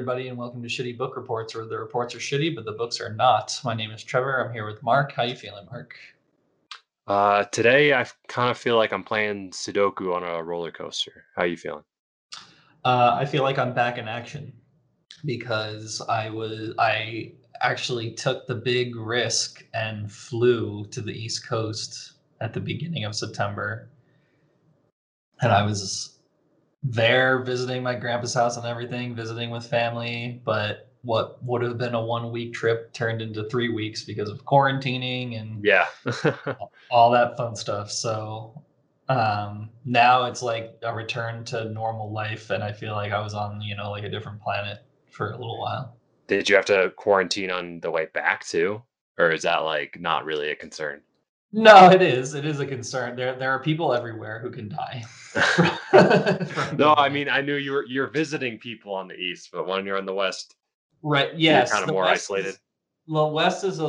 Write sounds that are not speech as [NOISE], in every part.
Everybody, and welcome to Shitty Book Reports, where the reports are shitty, but the books are not. My name is Trevor. I'm here with Mark. How you feeling, Mark? Uh, today I kind of feel like I'm playing Sudoku on a roller coaster. How you feeling? Uh, I feel like I'm back in action because I was I actually took the big risk and flew to the East Coast at the beginning of September, and I was there visiting my grandpa's house and everything, visiting with family, but what would have been a one week trip turned into three weeks because of quarantining and Yeah. [LAUGHS] all that fun stuff. So um, now it's like a return to normal life, and I feel like I was on you know like a different planet for a little while. Did you have to quarantine on the way back too? Or is that like not really a concern? No, it is. It is a concern. There there are people everywhere who can die. [LAUGHS] No, I mean I knew you were you're visiting people on the east, but when you're on the west, right. you're Yes, kind of the more West isolated. is- The West is a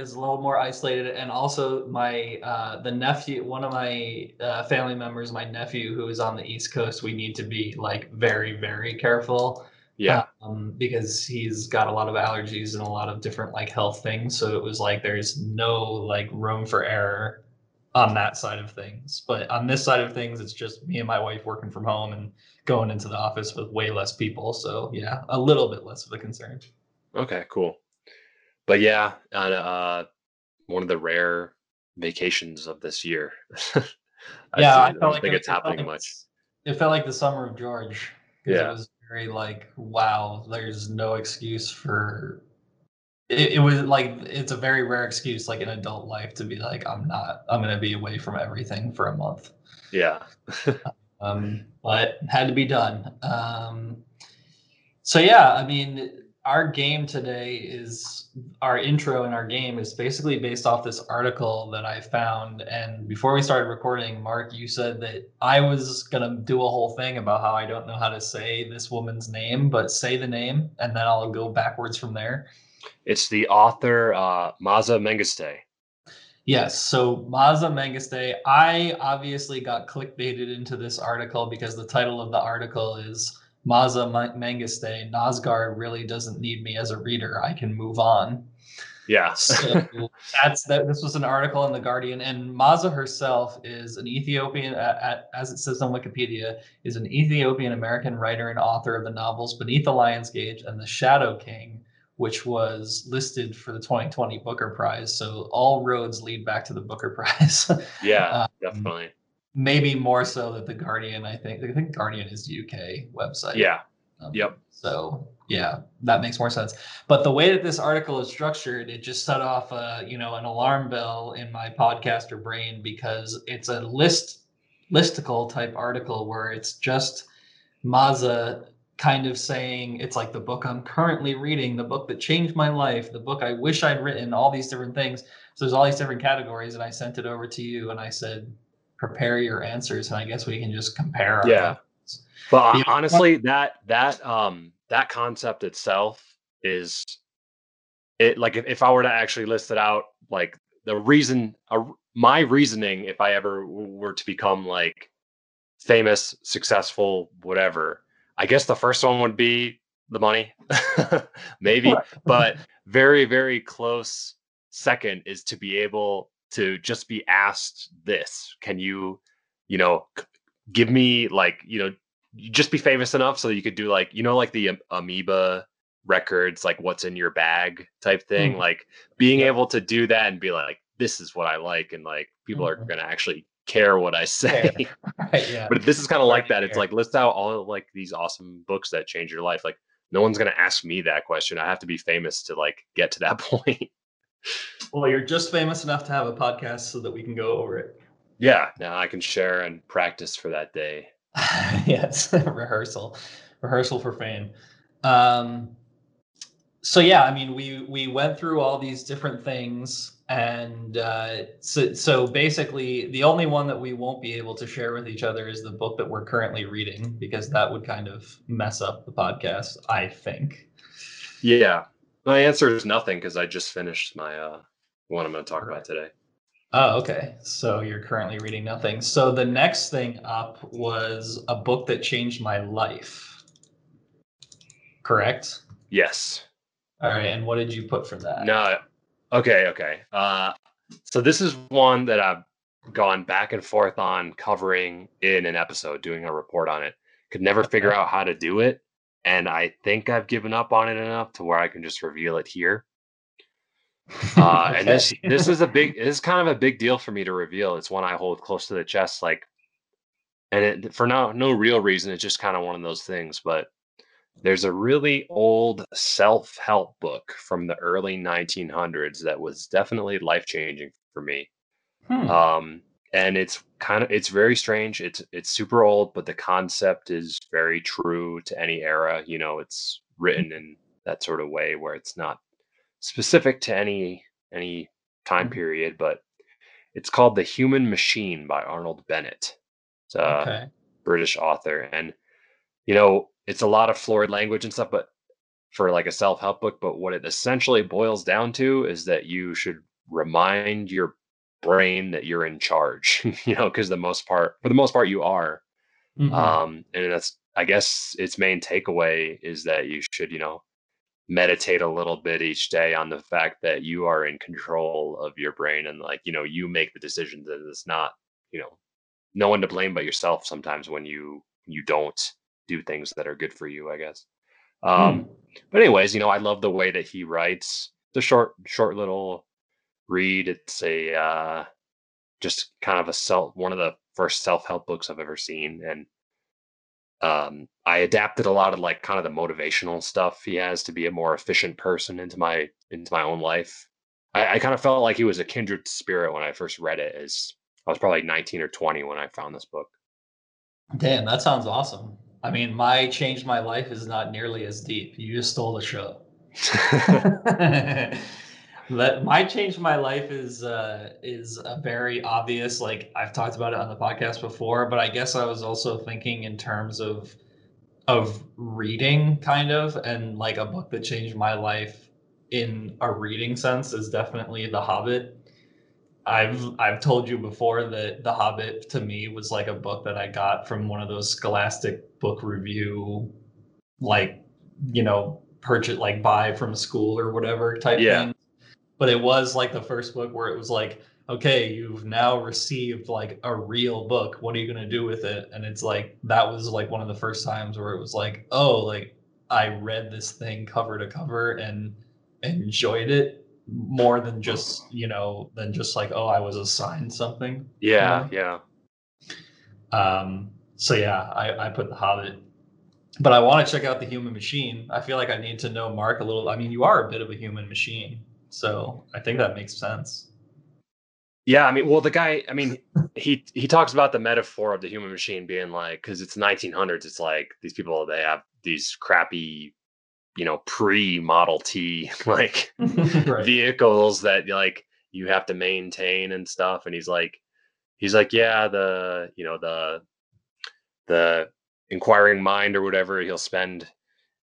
is a little more isolated, and also my uh, the nephew, one of my uh, family members, my nephew who is on the East Coast, we need to be like very very careful. Yeah. um, because he's got a lot of allergies and a lot of different like health things. So it was like there's no like room for error on that side of things. But on this side of things, it's just me and my wife working from home and going into the office with way less people. So yeah, a little bit less of a concern. Okay, cool. But yeah, on uh one of the rare vacations of this year. [LAUGHS] I yeah, see- I don't like think it- it's it felt happening like- much. It felt like the summer of George. Yeah. It was very like, wow, there's no excuse for it, it was like it's a very rare excuse like in adult life to be like i'm not i'm going to be away from everything for a month Yeah. [LAUGHS] um, but had to be done um, so yeah i mean our game today is our intro in our game is basically based off this article that i found and before we started recording mark you said that i was going to do a whole thing about how i don't know how to say this woman's name but say the name and then i'll go backwards from there It's the author uh Maza Mengiste. Yes. So Maza Mengiste, I obviously got clickbaited into this article because the title of the article is Maza Ma- Mengiste, Knausgaard really doesn't need me as a reader. I can move on. Yeah. [LAUGHS] So that's that. This was an article in the Guardian, and Maza herself is an Ethiopian, as it says on Wikipedia, is an Ethiopian American writer and author of the novels Beneath the Lion's Gaze and The Shadow King, which was listed for the 2020 Booker Prize. So all roads lead back to the Booker Prize. [LAUGHS] yeah, Um, definitely. Maybe more so that the Guardian. I think I think Guardian is the UK website. Yeah. Um, Yep. So yeah, that makes more sense. But the way that this article is structured, it just set off a you know an alarm bell in my podcaster brain because it's a list listicle type article where it's just Maza kind of saying it's like the book I'm currently reading, the book that changed my life, the book I wish I'd written, all these different things. So there's all these different categories, and I sent it over to you, and I said, prepare your answers, and I guess we can just compare. Our Yeah. answers. But Yeah. honestly, that that um that concept itself is it like if, if I were to actually list it out, like the reason uh, my reasoning if I ever w- were to become like famous, successful, whatever, I guess the first one would be the money. [LAUGHS] Maybe, but very very close second is to be able to just be asked this can you you know give me like you know just be famous enough so that you could do like you know like the am- amoeba records like what's in your bag type thing Mhm. like being Yeah. able to do that and be like this is what i like and like people are Mhm. going to actually care what i [LAUGHS] say right, [LAUGHS] yeah. but this is kind of like that it's like list out all like these awesome books that change your life like no one's going to ask me that question i have to be famous to like get to that [LAUGHS] point Well, you're just famous enough to have a podcast so that we can go over it. yeah now i can share and practice for that day [LAUGHS] yes, [LAUGHS] rehearsal, rehearsal for fame. Um, so yeah, I mean, we we went through all these different things, and uh, so so basically, the only one that we won't be able to share with each other is the book that we're currently reading, because that would kind of mess up the podcast. I think. Yeah. My answer is nothing because I just finished my uh one I'm going to talk about today. Oh, okay. So you're currently reading nothing. So the next thing up was a book that changed my life. correct? Yes. All right. And what did you put for that? No. Okay. Okay. Uh, so this is one that I've gone back and forth on covering in an episode, doing a report on it. Could never figure out how to do it, and I think I've given up on it enough to where I can just reveal it here. [LAUGHS] Uh, And this this is a big [LAUGHS] this is kind of a big deal for me to reveal. It's one I hold close to the chest, like, and it for no no real reason. It's just kind of one of those things. But there's a really old self help book from the early 1900s that was definitely life changing for me. Hmm. Um, and it's kind of it's very strange. It's it's super old, but the concept is very true to any era. You know, it's written in that sort of way where it's not specific to any any time Mhm. period, but it's called The Human Machine by Arnold Bennett. It's a okay. British author, and you know, it's a lot of florid language and stuff, but for like a self-help book, but what it essentially boils down to is that you should remind your brain that you're in charge, [LAUGHS] you know, because the most part, for the most part, you are. Mhm. Um, and that's, I guess, its main takeaway is that you should, you know, meditate a little bit each day on the fact that you are in control of your brain and like, you know, you make the decisions and it's not, you know, no one to blame but yourself sometimes when you you don't do things that are good for you, I guess. Um, Hmm. but anyways, you know, I love the way that he writes. The short, short little read. It's a uh, just kind of a self one of the first self help books I've ever seen, and um, I adapted a lot of like kind of the motivational stuff he has to be a more efficient person into my into my own life. I, I kind of felt like he was a kindred spirit when I first read it. As I was probably 19 or 20 when I found this book. Damn, that sounds awesome. I mean, my changed my life is not nearly as deep. You just stole the show. [LAUGHS] [LAUGHS] [LAUGHS] that my change my life is uh is a very obvious like i've talked about it on the podcast before but i guess i was also thinking in terms of of reading kind of and like a book that changed my life in a reading sense is definitely the hobbit i've i've told you before that the hobbit to me was like a book that i got from one of those scholastic book review like you know purchase like buy from school or whatever type Yeah. thing but it was like the first book where it was like okay you've now received like a real book what are you going to do with it and it's like that was like one of the first times where it was like oh like i read this thing cover to cover and enjoyed it more than just you know than just like oh i was assigned something yeah, yeah. um, so yeah, I, I put the Hobbit, but I want to check out the Human Machine. I feel like I need to know Mark a little. I mean, you are a bit of a human machine, so I think that makes sense. Yeah, I mean, well, the guy, I mean, [LAUGHS] he he talks about the metaphor of the human machine being like, because it's 1900s, it's like these people they have these crappy, you know, pre Model T [LAUGHS] like [LAUGHS] right. vehicles that like you have to maintain and stuff, and he's like, he's like, yeah, the you know the the inquiring mind or whatever, he'll spend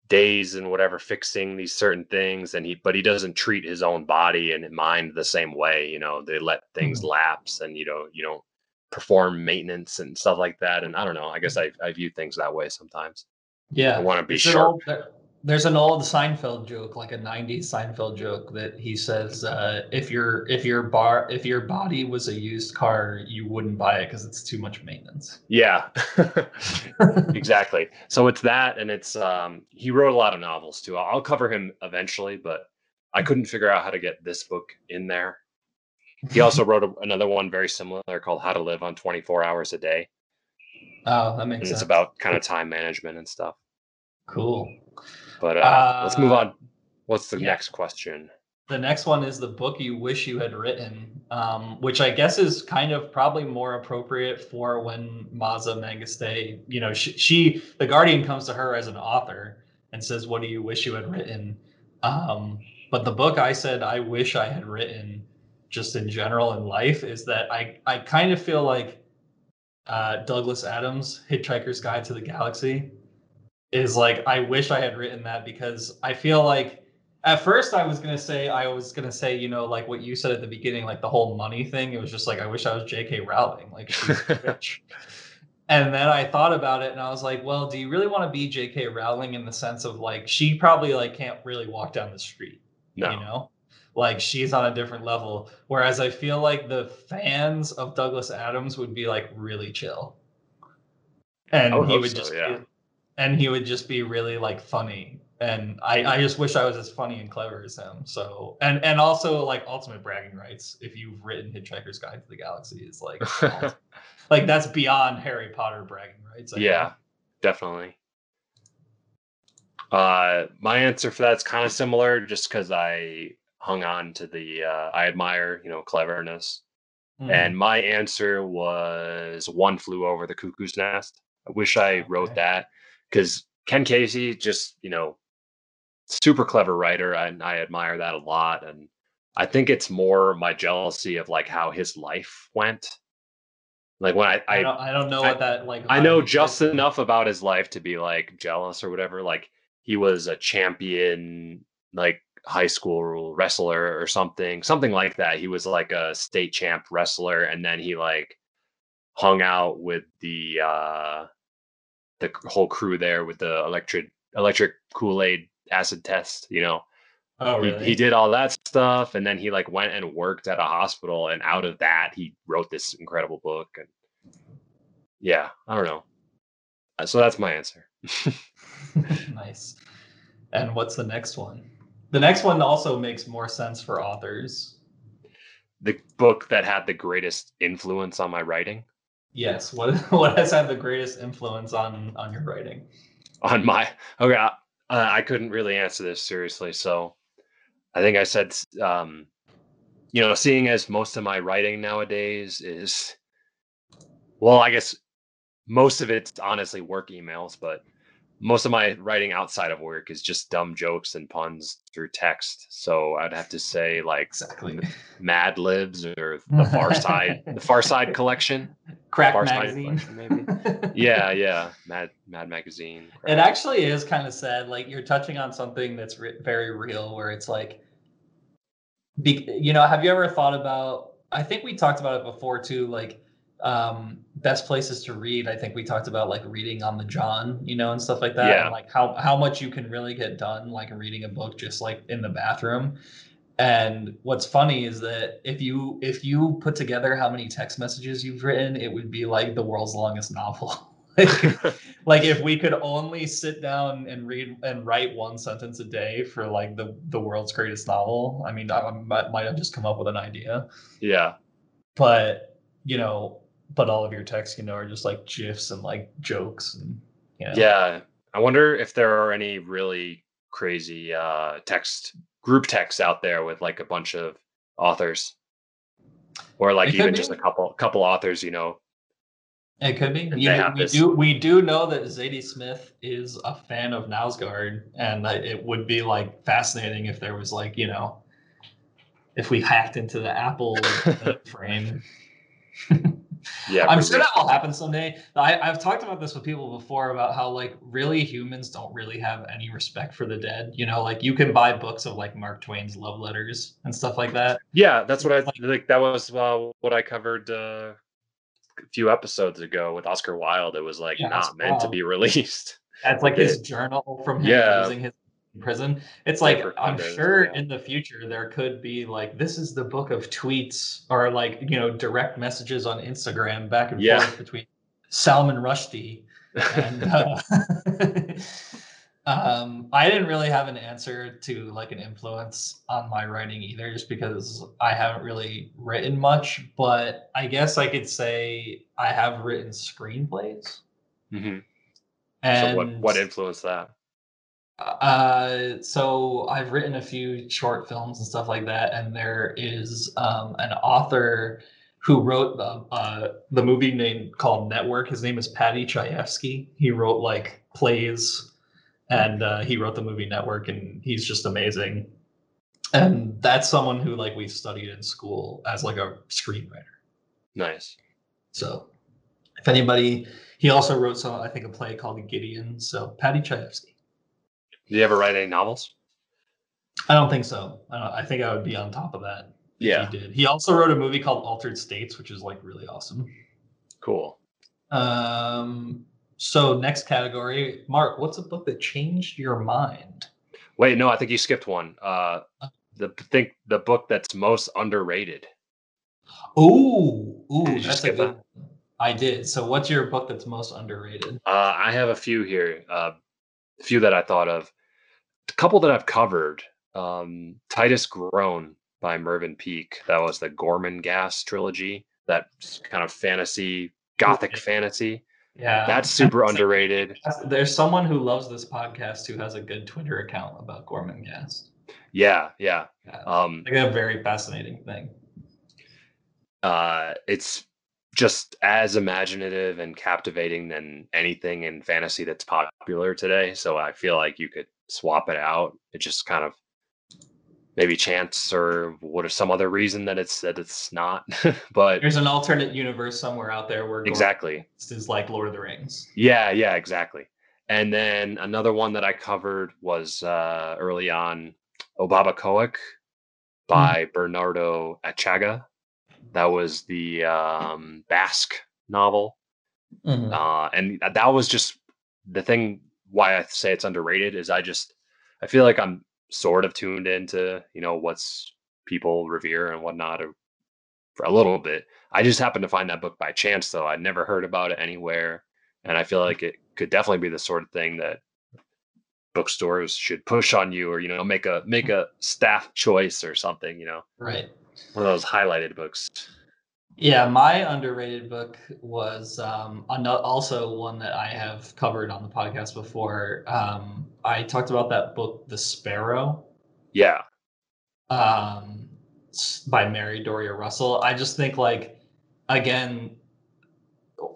days and whatever fixing these certain things and he but he doesn't treat his own body and mind the same way you know they let things Mhm. lapse and you know you don't perform maintenance and stuff like that and i don't know i guess i, I view things that way sometimes. Yeah, i want to be sharp. old- there's an old Seinfeld joke, like a '90s Seinfeld joke, that he says, uh, "If your if your bar if your body was a used car, you wouldn't buy it because it's too much maintenance." yeah. [LAUGHS] Exactly. So it's that and it's um he wrote a lot of novels too. I'll, cover him eventually but i couldn't figure out how to get this book in there. He also [LAUGHS] wrote a, another one very similar called how to live on 24 hours a day. Oh, that and makes it's about kind of time management and stuff. Cool. But uh, let's move Uh, on. What's the yeah. next question? The next one is the book you wish you had written, um, which I guess is kind of probably more appropriate for when Maza Mengiste, you know, she, she, the Guardian comes to her as an author and says, "What do you wish you had written?" Um, but the book I said I wish I had written, just in general in life, is that I I kind of feel like uh, Douglas Adams' Hitchhiker's Guide to the Galaxy is like I wish I had written that because I feel like at first I was gonna say I was gonna say you know like what you said at the beginning like the whole money thing it was just like I wish I was J.K. Rowling like she's [LAUGHS] rich and then I thought about it and I was like, well, do you really want to be J.K. Rowling in the sense of like she probably like can't really walk down the street, No. you know? Like she's on a different level. Whereas I feel like the fans of Douglas Adams would be like really chill. And would he would so, just yeah. be, and he would just be really like funny. And I, I just wish I was as funny and clever as him. So and and also like ultimate bragging rights. If you've written Hitchhiker's Guide to the Galaxy is like [LAUGHS] like that's beyond Harry Potter bragging rights. I yeah, think. definitely. Uh, my answer for that's kind of similar, just because I hung on to the uh, I admire you know cleverness, Mhm. and my answer was one flew over the cuckoo's nest. I wish I wrote that because Ken Kesey just you know super clever writer, and I admire that a lot. And I think it's more my jealousy of like how his life went. Like when I, I, I don't I don't know I- what that like. I know vibe is. just enough about his life to be like jealous or whatever. Like he was a champion, like high school wrestler or something, something like that. He was like a state champ wrestler, and then he like hung out with the uh the whole crew there with the electric electric Kool Aid acid test. You know, Oh he, really? he did all that stuff, and then he like went and worked at a hospital, and out of that, he wrote this incredible book. And yeah, I don't know. Uh, So that's my answer. [LAUGHS] nice. And what's the next one? The next one also makes more sense for authors. The book that had the greatest influence on my writing, Yes. What [LAUGHS] what has had the greatest influence on on your writing? on my okay, uh, I couldn't really answer this seriously, so I think I said, um, you know, seeing as most of my writing nowadays is, well, I guess most of it's honestly work emails, but most of my writing outside of work is just dumb jokes and puns through text. So I'd have to say like Exactly. Mad Libs or [LAUGHS] the Far Side, the Far Side collection. Crack Far Side magazine. collection, maybe. [LAUGHS] Yeah, yeah, Mad Mad Magazine. It actually is kind of sad. Like you're touching on something that's re- very real, where it's like, be, you know, have you ever thought about? I think we talked about it before too. Like, um, best places to read. I think we talked about like reading on the John, you know, and stuff like that. Yeah. And like how how much you can really get done, like reading a book just like in the bathroom. And what's funny is that if you if you put together how many text messages you've written, it would be like the world's longest novel. [LAUGHS] like, [LAUGHS] like if we could only sit down and read and write one sentence a day for like the the world's greatest novel i mean i, might, might have just come up with an idea yeah, but you know but all of your texts you know are just like gifs and like jokes and you know. yeah. I wonder if there are any really crazy uh, text group texts out there with like a bunch of authors, or like It even just a couple couple authors. You know, it could be. You they know, have we this- do we do know that zadie smith is a fan of Knausgaard, and it would be like fascinating if there was like you know if we hacked into the apple [LAUGHS] frame [LAUGHS] yeah. I'm sure that will happen someday. I, I've talked about this with people before about how like really humans don't really have any respect for the dead. You know, like you can buy books of like Mark Twain's love letters and stuff like that. Yeah, that's what I Like-. That was uh, what I covered uh, a few episodes ago with Oscar Wilde. It was like Yeah, not meant to be [LAUGHS] released. That's like his journal from him Yeah. using his prison. It's like I'm sure yeah. in the future there could be like this is the book of tweets or like you know direct messages on Instagram back and Yeah. forth between Salman Rushdie and [LAUGHS] uh, [LAUGHS] um, I didn't really have an answer to like an influence on my writing either, just because I haven't really written much. But I guess I could say I have written screenplays. Mhm. And So what what influenced that? Uh, so I've written a few short films and stuff like that, and there is um, an author who wrote the uh, the movie name called Network. His name is Paddy Chayefsky. He wrote like plays, and uh, he wrote the movie Network, and he's just amazing. And that's someone who like we studied in school as like a screenwriter. Nice. So if anybody, he also wrote some I think a play called Gideon. So Paddy Chayefsky. Did you ever write any novels? I don't think so. I, don't, I think I would be on top of that. if Yeah. he did. He also wrote a movie called Altered States, which is like really awesome. Cool. Um. So next category, Mark. What's a book that changed your mind? Wait, no, I think you skipped one. Uh, the think the book that's most underrated. Ooh, ooh, that's a good. that? I did. So what's your book that's most underrated? Uh, I have a few here. Uh, a few that I thought of. A couple that I've covered. Um, Titus Groan by Mervyn Peake. That was the Gormenghast trilogy. That kind of fantasy, gothic fantasy. Yeah, That's super [LAUGHS] underrated. There's someone who loves this podcast who has a good Twitter account about Gormenghast. Yeah, yeah. Yeah, Um, like a very fascinating thing. uh, it's just as imaginative and captivating than anything in fantasy that's popular today. So I feel like you could swap it out. It just kind of maybe chance or what is some other reason that it's that it's not. [LAUGHS] but There's an alternate universe somewhere out there where exactly. this is like Lord of the Rings. Yeah, yeah, exactly. And then another one that I covered was uh, early on Obabakoak by Bernardo Atxaga. That was the um, Basque novel. Mhm. Uh, and that was just the thing why I say it's underrated is I just I feel like I'm sort of tuned into you know what's people revere and whatnot or for a little bit. I just happened to find that book by chance though. I'd never heard about it anywhere, and I feel like it could definitely be the sort of thing that bookstores should push on you or you know make a make a staff choice or something. You know, Right. One of those highlighted books. Yeah, my underrated book was um, also one that I have covered on the podcast before. Um, I talked about that book, The Sparrow, Yeah, um, by Mary Doria Russell. I just think, like, again,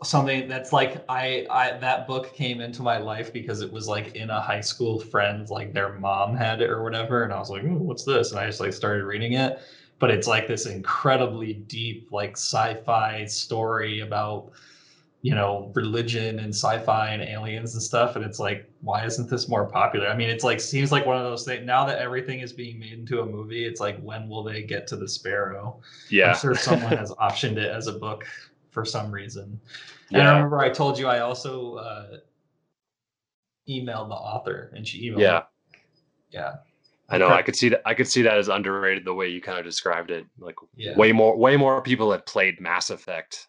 something that's like I, I that book came into my life because it was like in a high school friend, like their mom had it or whatever, and I was like, "What's this?" And I just like started reading it. But it's like this incredibly deep, like sci-fi story about you know religion and sci-fi and aliens and stuff and it's like why isn't this more popular? I mean it's like seems like one of those things now that everything is being made into a movie it's like when will they get to the sparrow? Yeah, i'm sure someone has optioned it as a book for some reason. And i yeah, remember i told you i also uh emailed the author and she emailed yeah. me. yeah I know. I could see that. I could see that as underrated the way you kind of described it. Like yeah way more, way more people have played Mass Effect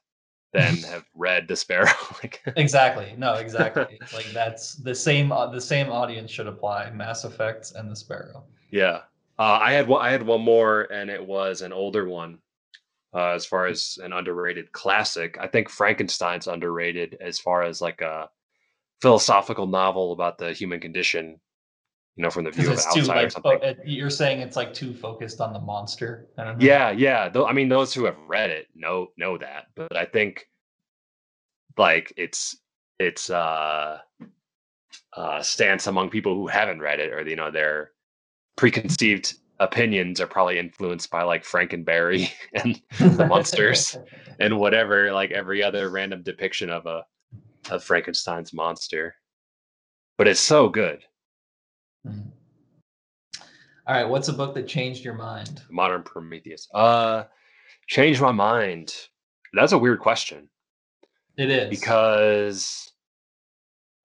than [LAUGHS] have read The Sparrow. [LAUGHS] like, exactly no exactly [LAUGHS] like that's the same uh, the same audience should apply mass effect and the sparrow yeah. Uh, I had one. I had one more, and it was an older one. Uh, as far as an underrated classic, I think Frankenstein's underrated as far as like a philosophical novel about the human condition. You know, from the view of it's too outside or something. fo- you're saying it's like too focused on the monster. I don't know. Yeah, yeah. Though I mean, those who have read it know know that, but I think like it's it's uh uh stance among people who haven't read it, or you know, their preconceived opinions are probably influenced by like Frankenberry [LAUGHS] and the monsters [LAUGHS] and whatever, like every other random depiction of a of Frankenstein's monster. But it's so good. Mhm. All right, what's a book that changed your mind? Modern Prometheus. Uh changed my mind. That's a weird question. It is because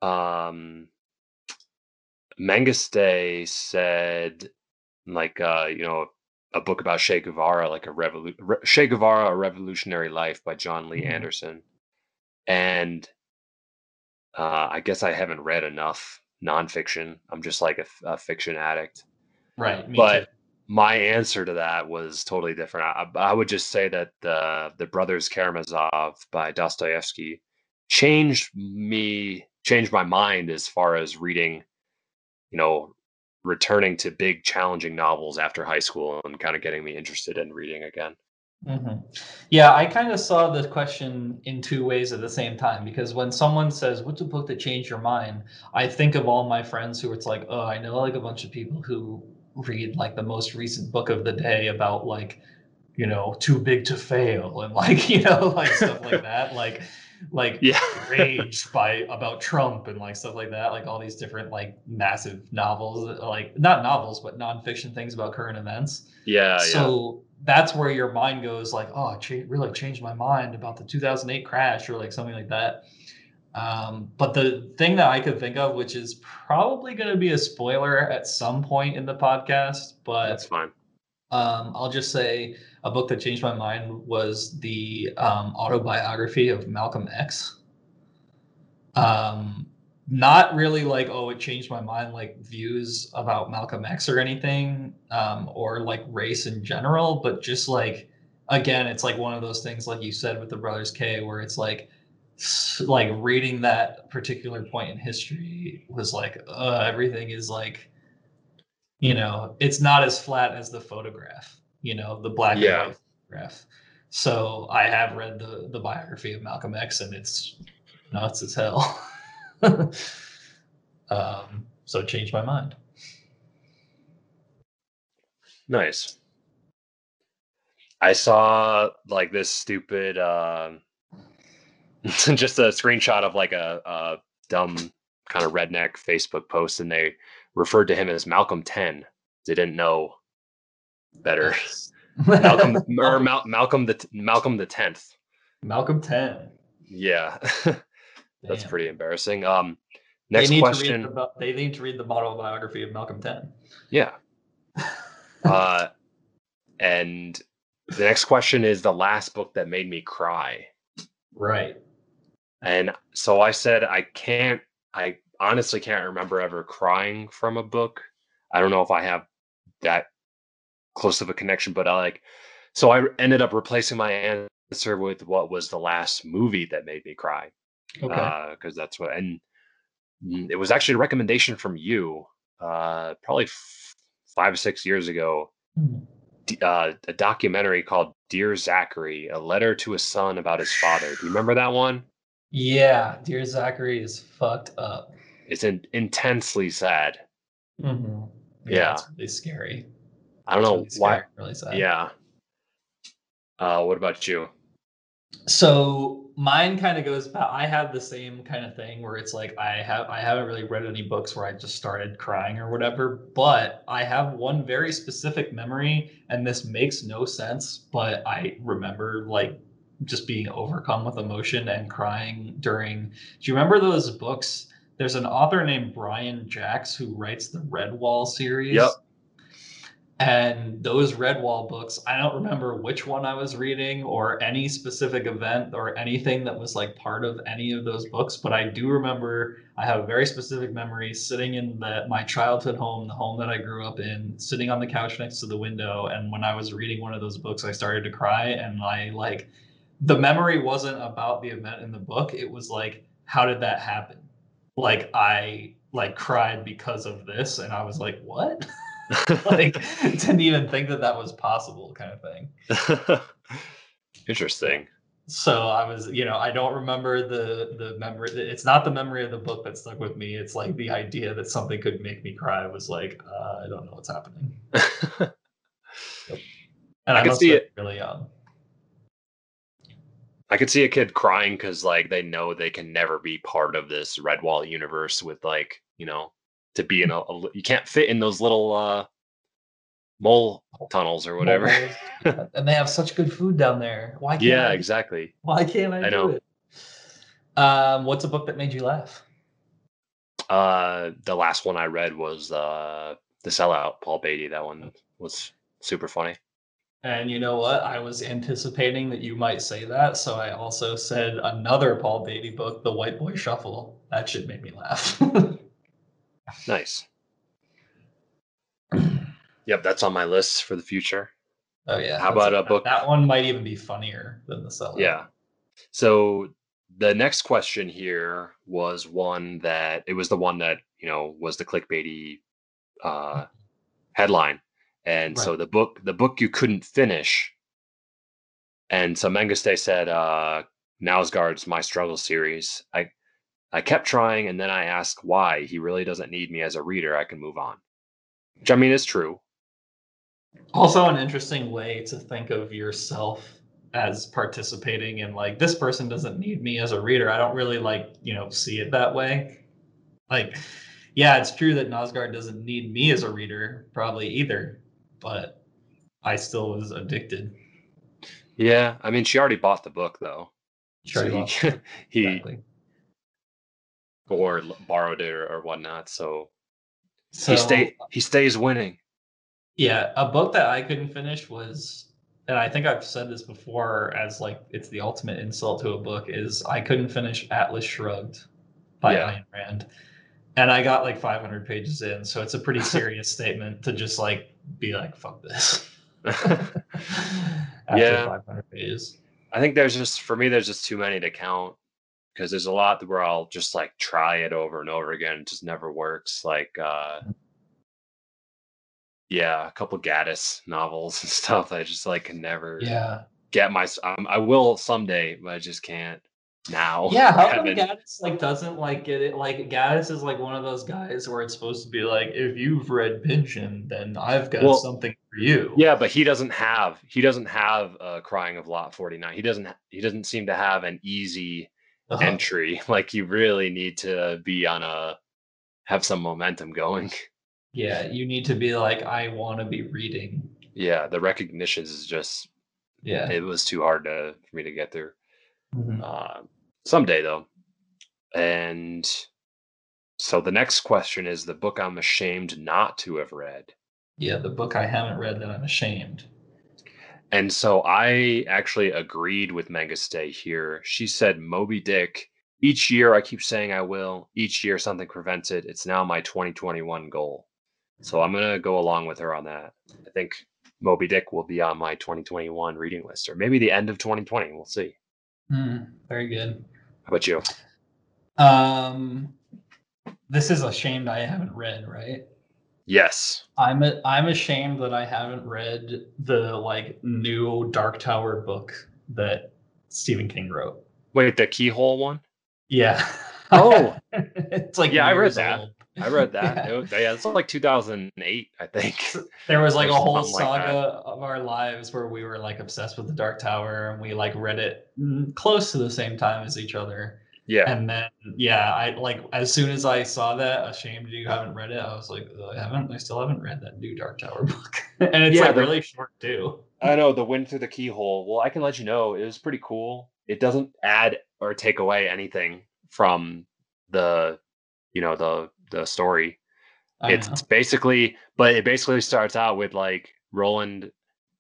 um Mengiste said like uh you know a book about Che Guevara like a revolu- Re- Che Guevara a revolutionary life by Jon Lee Mhm. Anderson and uh I guess I haven't read enough nonfiction I'm just like a fiction addict right. But too. my answer to that was totally different. I, I would just say that the the Brothers Karamazov by Dostoevsky changed me, changed my mind as far as reading, you know, returning to big challenging novels after high school and kind of getting me interested in reading again. Hmm Yeah, I kind of saw the question in two ways at the same time because when someone says, "What's a book that changed your mind?" I think of all my friends who it's like, "Oh, I know like a bunch of people who read like the most recent book of the day about like, you know, too big to fail and like, [LAUGHS] you know, like stuff like that." Like like Yeah. rage [LAUGHS] by about Trump and like stuff like that, like all these different like massive novels, like not novels but nonfiction things about current events. Yeah, yeah. so that's where your mind goes like, oh, really changed my mind about the 2008 crash or like something like that. Um, but the thing that I could think of, which is probably going to be a spoiler at some point in the podcast, but That's fine. um, I'll just say a book that changed my mind was the um, autobiography of Malcolm X. Um, not really like, oh, it changed my mind, like views about Malcolm X or anything, um, or like race in general, but just like, again, it's like one of those things, like you said with the Brothers K, where it's like, like reading that particular point in history was like, uh, everything is like, you know, it's not as flat as the photograph, you know, the black Yeah. and white photograph. So I have read the the biography of Malcolm X, and it's nuts as hell. [LAUGHS] um, so it changed my mind. Nice. I saw like this stupid uh, [LAUGHS] just a screenshot of like a, a dumb kind of redneck Facebook post and they referred to him as Malcolm 10. They didn't know better. [LAUGHS] Malcolm or Mal- Malcolm the Malcolm the 10th. Malcolm Ten. Yeah. [LAUGHS] That's Damn. pretty embarrassing. Um next need question. The, they need to read the model biography of Malcolm Ten. Yeah. [LAUGHS] Uh and the next question is the last book that made me cry. right. And so I said, I can't, I honestly can't remember ever crying from a book. I don't know if I have that close of a connection, but I like, so I ended up replacing my answer with what was the last movie that made me cry. Okay. Because that's what, and mm, it was actually a recommendation from you, uh, probably f- five or six years ago. Hmm. d- Uh, a documentary called Dear Zachary, a letter to a son about his father. Do you remember that one? yeah, dear Zachary is fucked up. It's in, intensely sad. Mhm. Yeah. it's really scary. I don't know why. Really sad. Yeah. Uh, what about you? So mine kind of goes back. I have the same kind of thing where it's like I have I haven't really read any books where I just started crying or whatever, but I have one very specific memory, and this makes no sense, but I remember like just being overcome with emotion and crying during. Do you remember those books? There's an author named Brian Jacques who writes the Redwall series. Yep. And those Redwall books, I don't remember which one I was reading or any specific event or anything that was like part of any of those books, but I do remember I have a very specific memory sitting in the, my childhood home, the home that I grew up in, sitting on the couch next to the window. And when I was reading one of those books, I started to cry. And I like, the memory wasn't about the event in the book. It was like, how did that happen? Like, I like cried because of this. And I was like, what? [LAUGHS] [LAUGHS] like [LAUGHS] didn't even think that that was possible kind of thing [LAUGHS] Interesting. so i was you know i don't remember the the memory it's not the memory of the book that stuck with me it's like the idea that something could make me cry was like uh, i don't know what's happening and I i, can see it. really young I could see a kid crying because like they know they can never be part of this Redwall universe with like you know to be in a, a you can't fit in those little uh mole tunnels or whatever. [LAUGHS] And they have such good food down there why can't yeah, I, exactly. why can't i, I do know. it um what's a book that made you laugh Uh, the last one I read was uh the sellout, Paul Beatty. That one was super funny. And you know what? I was anticipating that you might say that, so I also said another Paul Beatty book, The White Boy Shuffle. That shit made me laugh. [LAUGHS] Nice. [CLEARS THROAT] Yep, that's on my list for the future. oh yeah. How about a book- That one might even be funnier than the sellout. Yeah. So the next question here was one that it was the one that you know was the clickbaity uh, headline, and so the book the book you couldn't finish. And so Mengiste said, uh, "Knausgaard's My Struggle series. I I kept trying, and then I asked why. He really doesn't need me as a reader. I can move on." Which I mean is true. Also, an interesting way to think of yourself as participating in like this person doesn't need me as a reader. I don't really like, you know, see it that way. Like, yeah, it's true that Knausgaard doesn't need me as a reader, probably either, but I still was addicted. Yeah, I mean, she already bought the book though. Sure, so he, [LAUGHS] he exactly. Or borrowed it or, or whatnot. So, So he stay he stays winning. Yeah, a book that I couldn't finish was, and I think I've said this before as like it's the ultimate insult to a book is I couldn't finish Atlas Shrugged by Yeah. Ayn Rand, and I got like 500 pages in, so it's a pretty [LAUGHS] serious statement to just like be like fuck this. [LAUGHS] [LAUGHS] After Yeah. 500 pages. I think there's just for me there's just too many to count because there's a lot where I'll just like try it over and over again. It just never works. Like uh yeah, a couple Gaddis novels and [LAUGHS] stuff. I just like can never Yeah, get my um, I will someday, but I just can't now. yeah. [LAUGHS] How come Gaddis like doesn't like get it? Like Gaddis is like one of those guys where it's supposed to be like, if you've read Pynchon, then I've got Well, something for you. Yeah, but he doesn't have he doesn't have uh crying of lot 49. He doesn't he doesn't seem to have an easy Uh-huh. entry. Like you really need to be on a have some momentum going. [LAUGHS] Yeah, you need to be like, I want to be reading. Yeah, the recognitions is just Yeah. it was too hard to for me to get through. Mhm. Uh, someday though. And so the next question is the book I'm ashamed not to have read. Yeah, the book I haven't read that I'm ashamed. And so I actually agreed with Mengiste here. She said Moby Dick. Each year I keep saying I will. Each year something prevents it. It's now my 2021 goal. So I'm gonna go along with her on that. I think Moby Dick will be on my 2021 reading list, or maybe the end of 2020. We'll see. Hmm, very good. How about you? Um, this is ashamed I haven't read, right? Yes. I'm a, I'm ashamed that I haven't read the like new Dark Tower book that Stephen King wrote. Wait, the keyhole one? Yeah. [LAUGHS] Oh. [LAUGHS] it's like Yeah, I read that. old. I read that. [LAUGHS] Yeah. It yeah, it's like 2008, I think. There was like a whole something like saga of our lives where we were like obsessed with the Dark Tower and we like read it mm, close to the same time as each other. Yeah. And then yeah, I like as soon as I saw that, ashamed you haven't read it, I was like, I haven't, I still haven't read that new Dark Tower [LAUGHS] book, and it's Yeah, like the- really short too. I know the wind through the keyhole. Well, I can let you know it was pretty cool. It doesn't add or take away anything from the, you know, the the story. I it's know. basically, but it basically starts out with like Roland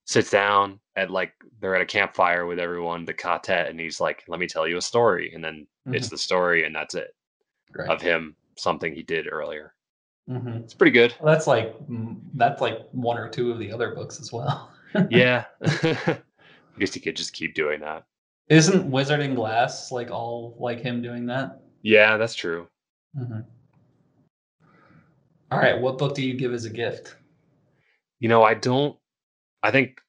sits down at like they're at a campfire with everyone, the quartet, and he's like, "Let me tell you a story," and then it's the story, and that's it Right. of him something he did earlier. Mhm. It's pretty good. Well, that's like mm, that's like one or two of the other books as well. [LAUGHS] yeah. [LAUGHS] I guess you could just keep doing that. Isn't Wizard and Glass like all like him doing that? Yeah, that's true. Mhm. All right, what book do you give as a gift? You know, I don't. I think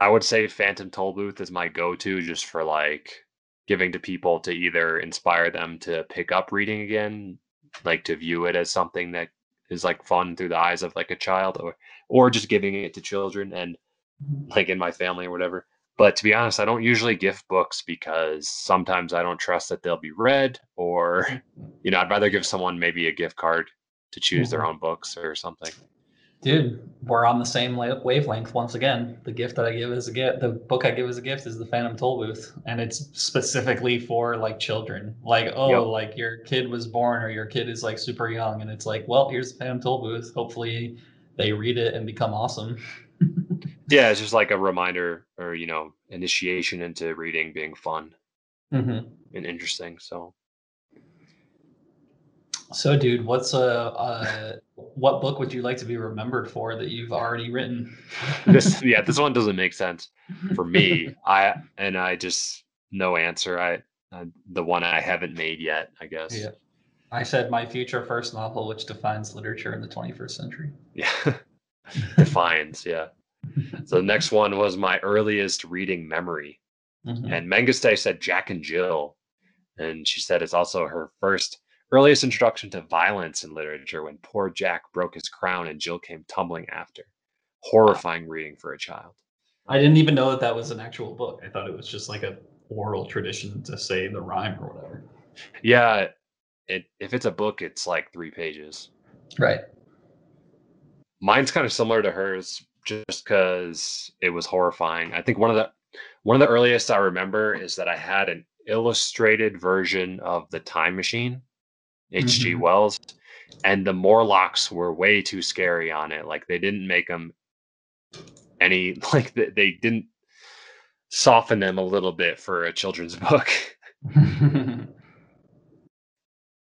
I would say Phantom Tollbooth is my go-to just for like giving to people to either inspire them to pick up reading again, like to view it as something that is like fun through the eyes of like a child, or or just giving it to children and like in my family or whatever. But to be honest, I don't usually gift books because sometimes I don't trust that they'll be read, or [LAUGHS] you know, I'd rather give someone maybe a gift card to choose their Mhm. own books or something. Dude, we're on the same wavelength once again. The gift that I give is a gift, the book I give as a gift is the Phantom Toll Booth, and it's specifically for like children. Like, oh, Yep. like your kid was born or your kid is like super young, and it's like, well, here's the Phantom Tollbooth. Hopefully, they read it and become awesome. [LAUGHS] Yeah, it's just like a reminder or you know, initiation into reading being fun Mm-hmm. and interesting. So So, dude, what's a, a what book would you like to be remembered for that you've already written? this yeah, this one doesn't make sense [LAUGHS] for me. I and I just no answer. I, I the one I haven't made yet, I guess. Yeah. I said my future first novel, which defines literature in the 21st century. Yeah. [LAUGHS] Defines, yeah. So the next one was my earliest reading memory. Mhm. And Mengiste said Jack and Jill. And she said it's also her first earliest introduction to violence in literature when poor Jack broke his crown and Jill came tumbling after. Horrifying reading for a child. I didn't even know that that was an actual book. I thought it was just like a oral tradition to say the rhyme or whatever. Yeah, it if it's a book, it's like three pages. Right. Mine's kind of similar to hers, just because it was horrifying. I think one of the one of the earliest I remember is that I had an illustrated version of the Time Machine, H.G. Mhm. Wells, and the Morlocks were way too scary on it. Like they didn't make them any [LAUGHS] like they, they didn't soften them a little bit for a children's [LAUGHS] book. [LAUGHS]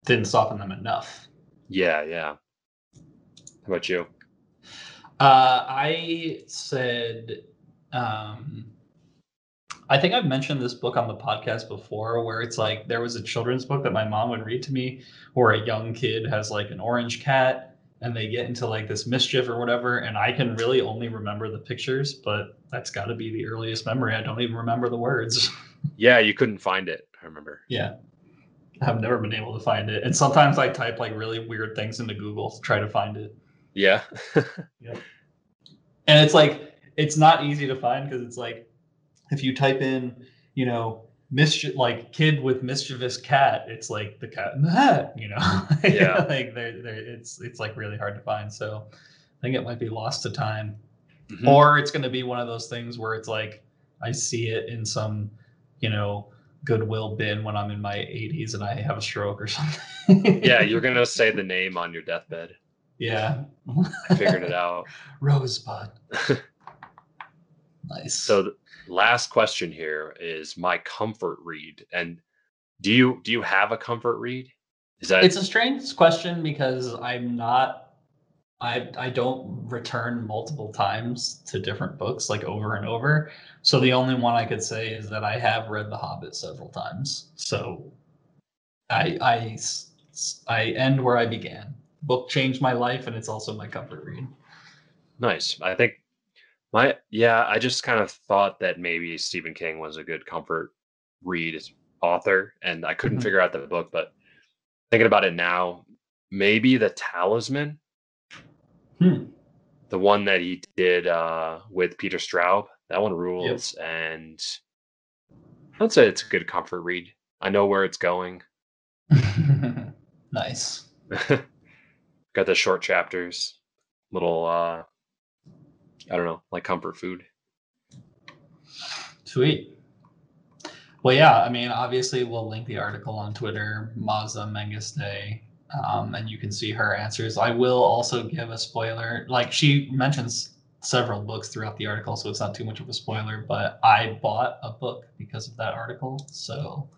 Didn't soften them enough. yeah, yeah. How about you? Uh, I said, um, I think I've mentioned this book on the podcast before, where it's like there was a children's book that my mom would read to me, where a young kid has like an orange cat and they get into like this mischief or whatever. And I can really only remember the pictures, but that's got to be the earliest memory. I don't even remember the words. [LAUGHS] Yeah, you couldn't find it. I remember. yeah. I've never been able to find it. And sometimes I type like really weird things into Google to try to find it. Yeah. [LAUGHS] yeah. and it's like it's not easy to find because it's like if you type in you know mischief like kid with mischievous cat it's like the cat in the hat you know [LAUGHS] Yeah. like they're, they're, it's it's like really hard to find so i think it might be lost to time Mhm. or it's going to be one of those things where it's like i see it in some you know goodwill bin when i'm in my 80s and i have a stroke or [LAUGHS] something yeah, you're gonna say the name on your deathbed. yeah I figured it out. [LAUGHS] rosebud nice So the last question here is my comfort read. And do you do you have a comfort read? Is that it's a strange question because I'm not I I don't return multiple times to different books like over and over. So the only one I could say is that I have read The Hobbit several times. So I I I end where I began. Book changed my life and it's also my comfort read. nice? I think my yeah, I just kind of thought that maybe Stephen King was a good comfort read author, and I couldn't Mhm. figure out the book, but thinking about it now, maybe the Talisman, Hmm. the one that he did uh, with Peter Straub. That one rules, and I'd say it's a good comfort read. I know where it's going. [LAUGHS] nice. [LAUGHS] Got the short chapters, little uh I don't know, like comfort food. Sweet. Well, yeah, I mean, obviously, we'll link the article on Twitter, Maza Mengiste, um, and you can see her answers. I will also give a spoiler. Like, she mentions several books throughout the article, so it's not too much of a spoiler, but I bought a book because of that article. So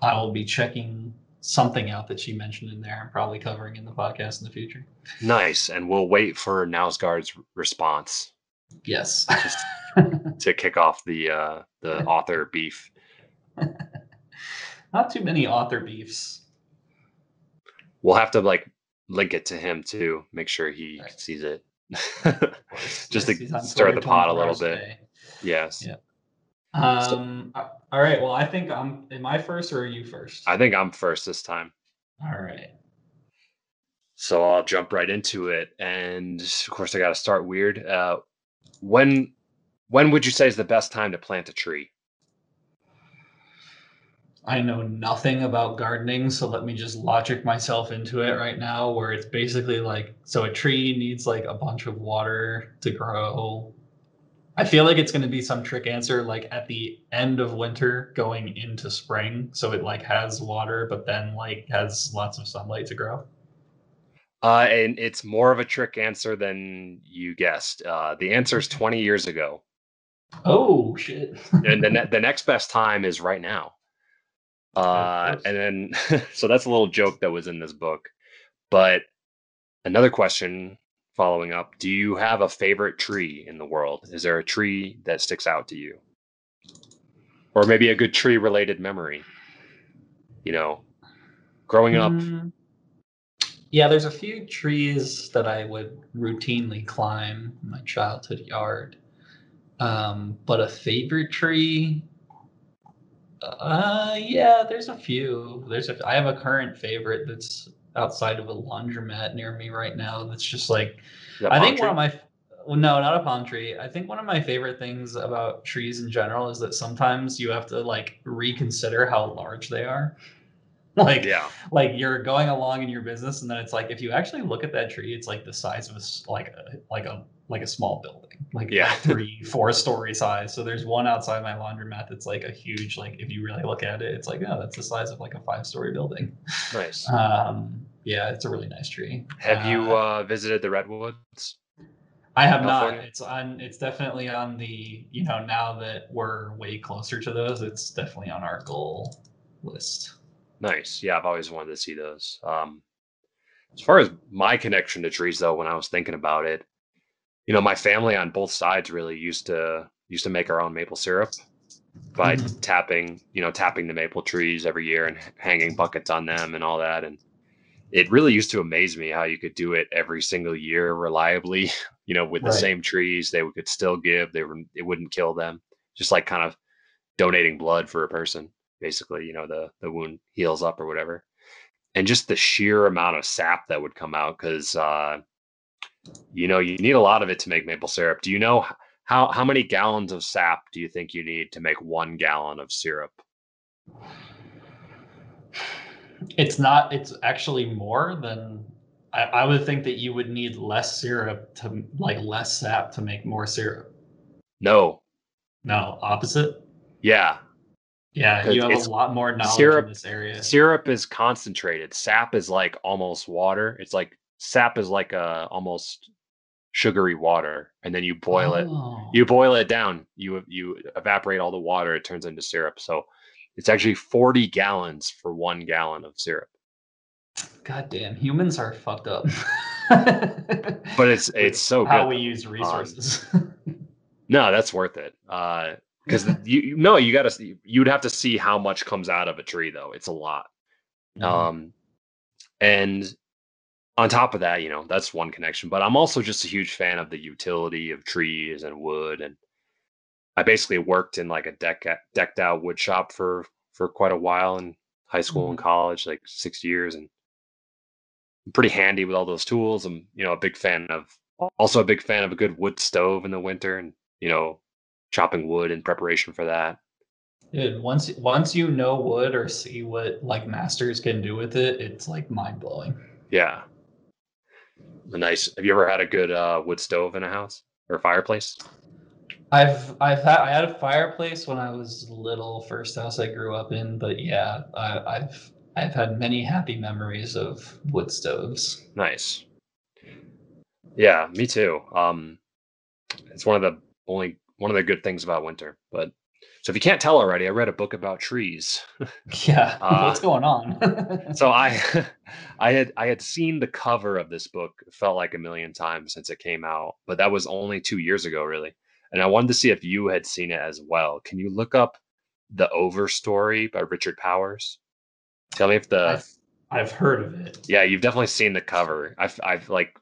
I will be checking something out that she mentioned in there and probably covering in the podcast in the future. Nice. And we'll wait for Knausgaard's response Yes. [LAUGHS] to kick off the uh the author beef. [LAUGHS] not too many author beefs. We'll have to like link it to him too, make sure he Right. sees it. [LAUGHS] Just Yes, to stir the pot a little bit. yes. Yeah. Um. a- all right. Well, I think I'm. Am I first or are you first? I think I'm first this time. all right. So I'll jump right into it. And of course I gotta start weird. Uh when when would you say is the best time to plant a tree? I know nothing about gardening, so let me just logic myself into it right now. Where it's basically like, so a tree needs like a bunch of water to grow. I feel like it's going to be some trick answer, like at the end of winter going into spring, so it like has water, but then like has lots of sunlight to grow. Uh, and it's more of a trick answer than you guessed. Uh, the answer is 20 years ago, Oh shit! and the ne- [LAUGHS] the next best time is right now. Uh, and then [LAUGHS] so that's a little joke that was in this book. But another question following up: Do you have a favorite tree in the world? Is there a tree that sticks out to you, or maybe a good tree related memory? You know, growing up. Mm, Yeah, there's a few trees that I would routinely climb in my childhood yard. Um, but a favorite tree, uh, yeah, there's a few. There's a, I have a current favorite that's outside of a laundromat near me right now. That's just like I think one of my well, no, not a palm tree. I think one of my favorite things about trees in general is that sometimes you have to like reconsider how large they are. [LAUGHS] Like, Yeah. like you're going along in your business, and then it's like if you actually look at that tree, it's like the size of a like a like a like a small building, like Yeah. [LAUGHS] three four story size. So there's one outside my laundromat that's like a huge like if you really look at it, it's like oh that's the size of like a five story building. Nice. [LAUGHS] Um, yeah, it's a really nice tree. Have you Uh, uh, visited the redwoods? I have not. California? It's on. It's definitely on the. You know, now that we're way closer to those, it's definitely on our goal list. Nice. Yeah, I've always wanted to see those. Um, as far as my connection to trees, though, when I was thinking about it, you know, my family on both sides really used to used to make our own maple syrup by Mhm. tapping, you know, tapping the maple trees every year and hanging buckets on them and all that. And it really used to amaze me how you could do it every single year reliably. [LAUGHS] You know, with the Right. same trees, they could still give. They were it wouldn't kill them. Just like kind of donating blood for a person basically you know the the wound heals up or whatever and just the sheer amount of sap that would come out because uh you know you need a lot of it to make maple syrup do you know how how many gallons of sap do you think you need to make one gallon of syrup It's not. It's actually more than. I, I would think that you would need less syrup to like less sap to make more syrup. no No, opposite. yeah Yeah, you have a lot more knowledge syrup- in this area. syrup is concentrated sap is like almost water it's like sap is like a almost sugary water and then you boil it Oh. you boil it down you you evaporate all the water it turns into syrup so it's actually 40 gallons for one gallon of syrup God damn, humans are fucked up. [LAUGHS] but it's it's so good how good we use resources. [LAUGHS] no that's worth it uh because you you- no you gotta you'd have to see how much comes out of a tree though it's a lot Mm-hmm. um and on top of that you know that's one connection but i'm also just a huge fan of the utility of trees and wood and i basically worked in like a deck decked out wood shop for for quite a while in high school and college like six years and I'm pretty handy with all those tools. I'm you know a big fan of also a big fan of a good wood stove in the winter and you know chopping wood in preparation for that. Dude, once once you know wood or see what like masters can do with it, it's like mind blowing. yeah. A nice have you ever had a good uh wood stove in a house or a fireplace I've I've had I had a fireplace when I was little, first house I grew up in, but yeah, I, I've I've had many happy memories of wood stoves. Nice. Yeah, me too. Um, it's one of the only one of the good things about winter. But so if you can't tell already, I read a book about trees. [LAUGHS] [LAUGHS] Yeah, Uh, what's going on? [LAUGHS] So I, I had I had seen the cover of this book. Felt like a million times since it came out, but that was only two years ago, really. And I wanted to see if you had seen it as well. Can you look up the Overstory by Richard Powers? Tell me if the I've, I've heard of it. Yeah, you've definitely seen the cover. I've I've like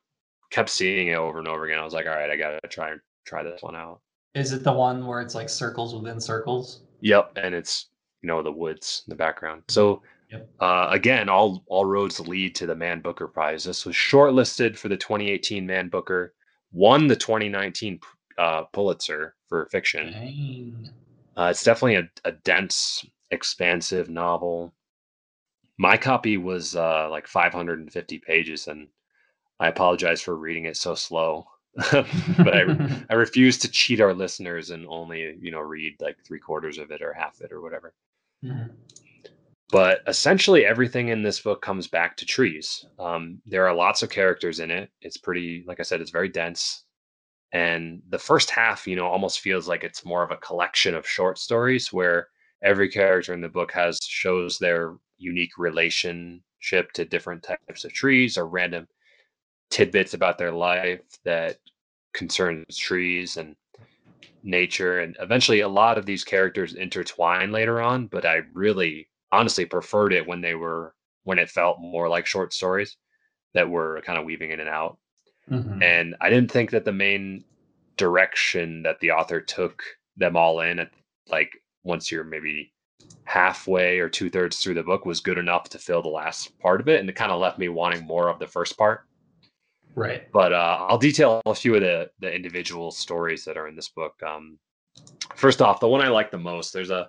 kept seeing it over and over again. I was like, all right, I gotta try and try this one out. Is it the one where it's like circles within circles? Yep, and it's you know the woods in the background. So Yep. uh, again, all all roads lead to the Man Booker Prize. This was shortlisted for the 2018 Man Booker, won the 2019 uh, Pulitzer for fiction. Uh, it's definitely a, a dense, expansive novel. My copy was uh, like 550 pages, and I apologize for reading it so slow. [LAUGHS] but I, [LAUGHS] I refuse to cheat our listeners and only, you know, read like three quarters of it or half it or whatever. Mhm. But essentially, everything in this book comes back to trees. Um, there are lots of characters in it. It's pretty, like I said, it's very dense. And the first half, you know, almost feels like it's more of a collection of short stories where every character in the book has shows their unique relationship to different types of trees or random tidbits about their life that concerns trees and nature. And eventually, a lot of these characters intertwine later on. But I really, honestly, preferred it when they were when it felt more like short stories that were kind of weaving in and out. Mhm. And I didn't think that the main direction that the author took them all in at like once you're maybe halfway or two thirds through the book was good enough to fill the last part of it. And it kind of left me wanting more of the first part. Right. But uh, I'll detail a few of the the individual stories that are in this book. Um, first off, the one I like the most, there's a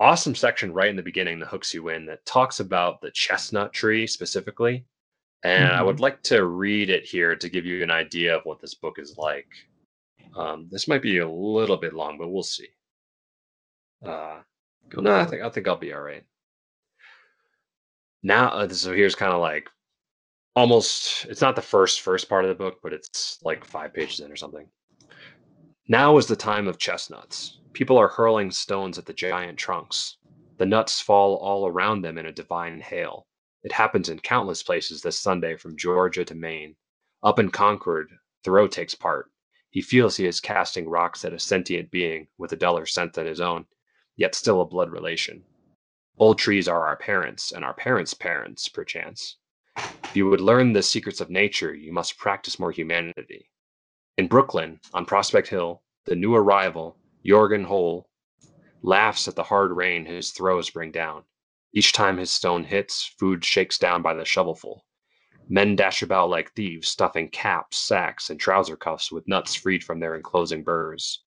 awesome section right in the beginning that hooks you in that talks about the chestnut tree specifically. And I would like to read it here to give you an idea of what this book is like. Um, this might be a little bit long, but we'll see. Uh, no, I think I think I'll be all right. Now, uh, so here's kind of like almost. It's not the first first part of the book, but it's like five pages in or something. Now is the time of chestnuts. People are hurling stones at the giant trunks. The nuts fall all around them in a divine hail. It happens in countless places this Sunday from Georgia to Maine. Up in Concord, Thoreau takes part. He feels he is casting rocks at a sentient being with a duller scent than his own, yet still a blood relation. Old trees are our parents, and our parents' parents, perchance. If you would learn the secrets of nature, you must practice more humanity. In Brooklyn, on Prospect Hill, the new arrival, Jorgen Hoel, laughs at the hard rain his throws bring down. Each time his stone hits, food shakes down by the shovelful. Men dash about like thieves, stuffing caps, sacks, and trouser cuffs with nuts freed from their enclosing burrs.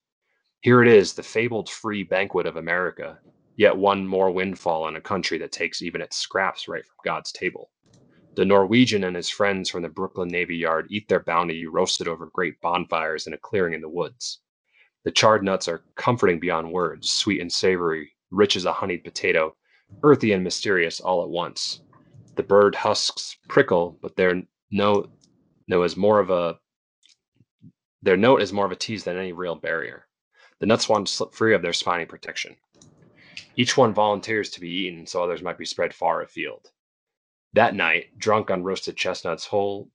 Here it is, the fabled free banquet of America, yet one more windfall in a country that takes even its scraps right from God's table. The Norwegian and his friends from the Brooklyn Navy Yard eat their bounty roasted over great bonfires in a clearing in the woods. The charred nuts are comforting beyond words, sweet and savory, rich as a honeyed potato, earthy and mysterious all at once. The bird husks prickle, but their note no is more of a their note is more of a tease than any real barrier. The nuts want to slip free of their spiny protection. Each one volunteers to be eaten so others might be spread far afield. That night, drunk on roasted chestnuts, Hoel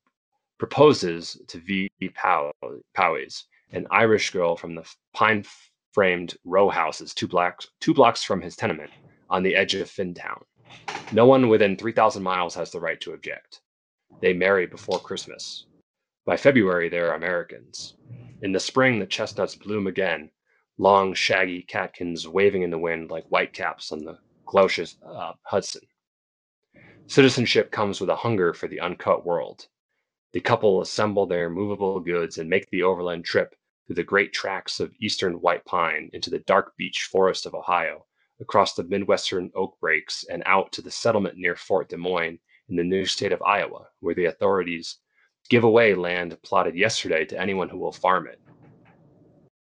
proposes to V. Powys, an Irish girl from the pine framed row houses two blocks, two blocks from his tenement on the edge of Finntown. No one within 3,000 miles has the right to object. They marry before Christmas. By February, they are Americans. In the spring, the chestnuts bloom again, long, shaggy catkins waving in the wind like white caps on the glaucous uh, Hudson. Citizenship comes with a hunger for the uncut world. The couple assemble their movable goods and make the overland trip through the great tracts of eastern white pine into the dark beech forest of Ohio, across the Midwestern oak breaks, and out to the settlement near Fort Des Moines in the new state of Iowa, where the authorities give away land plotted yesterday to anyone who will farm it.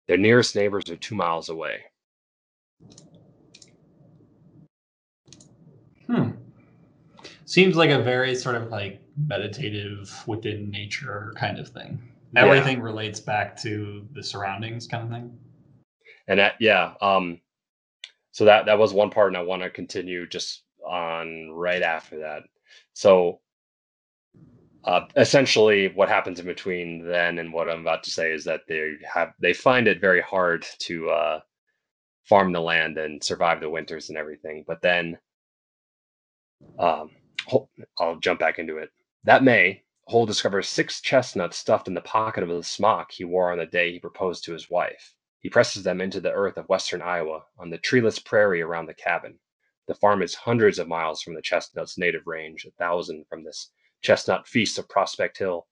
Their nearest neighbors are two miles away. Hmm. Seems like a very sort of like meditative within nature kind of thing. Yeah. Everything relates back to the surroundings kind of thing. And that, yeah, um, so that that was one part, and I want to continue just on right after that. So uh, essentially, what happens in between then and what I'm about to say is that they have they find it very hard to uh, farm the land and survive the winters and everything. But then, um, I'll jump back into it. That May, Hoel discovers six chestnuts stuffed in the pocket of the smock he wore on the day he proposed to his wife. He presses them into the earth of western Iowa on the treeless prairie around the cabin. The farm is hundreds of miles from the chestnut's native range, a thousand from this chestnut feast of Prospect Hill.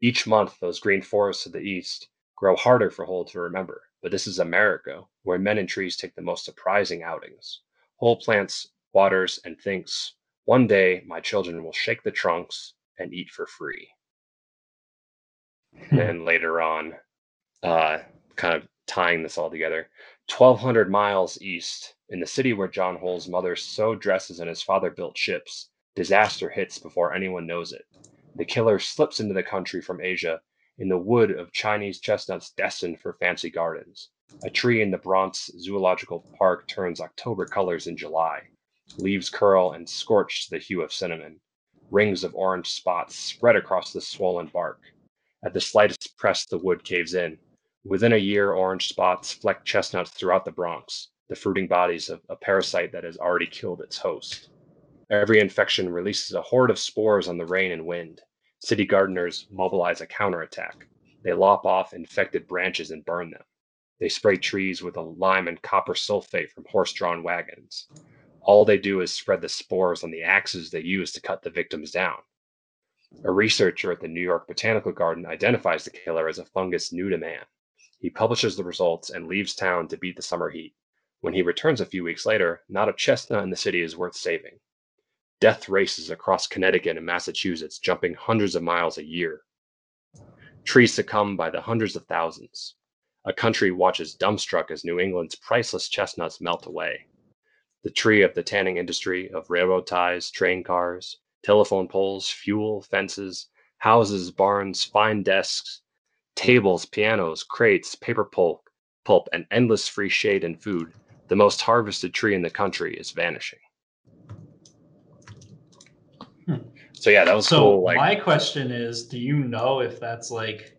Each month, those green forests of the east grow harder for Hoel to remember, but this is America, where men and trees take the most surprising outings. Hoel plants, waters, and thinks, one day my children will shake the trunks and eat for free. Hmm. and later on, uh, kind of tying this all together, 1,200 miles east, in the city where John Hoel's mother sewed dresses and his father built ships, disaster hits before anyone knows it. The killer slips into the country from Asia in the wood of Chinese chestnuts destined for fancy gardens. A tree in the Bronx Zoological Park turns October colors in July. Leaves curl and scorch to the hue of cinnamon. Rings of orange spots spread across the swollen bark. At the slightest press, the wood caves in. Within a year, orange spots fleck chestnuts throughout the Bronx, the fruiting bodies of a parasite that has already killed its host. Every infection releases a horde of spores on the rain and wind. City gardeners mobilize a counterattack. They lop off infected branches and burn them. They spray trees with a lime and copper sulfate from horse drawn wagons. All they do is spread the spores on the axes they use to cut the victims down. A researcher at the New York Botanical Garden identifies the killer as a fungus new to man. He publishes the results and leaves town to beat the summer heat. When he returns a few weeks later, not a chestnut in the city is worth saving. Death races across Connecticut and Massachusetts, jumping hundreds of miles a year. Trees succumb by the hundreds of thousands. A country watches dumbstruck as New England's priceless chestnuts melt away. The tree of the tanning industry, of railroad ties, train cars, telephone poles, fuel, fences, houses, barns, fine desks, tables, pianos, crates, paper pulp, pulp, and endless free shade and food, the most harvested tree in the country is vanishing. Hmm. So yeah, that was So cool. Like, my question is, do you know if that's like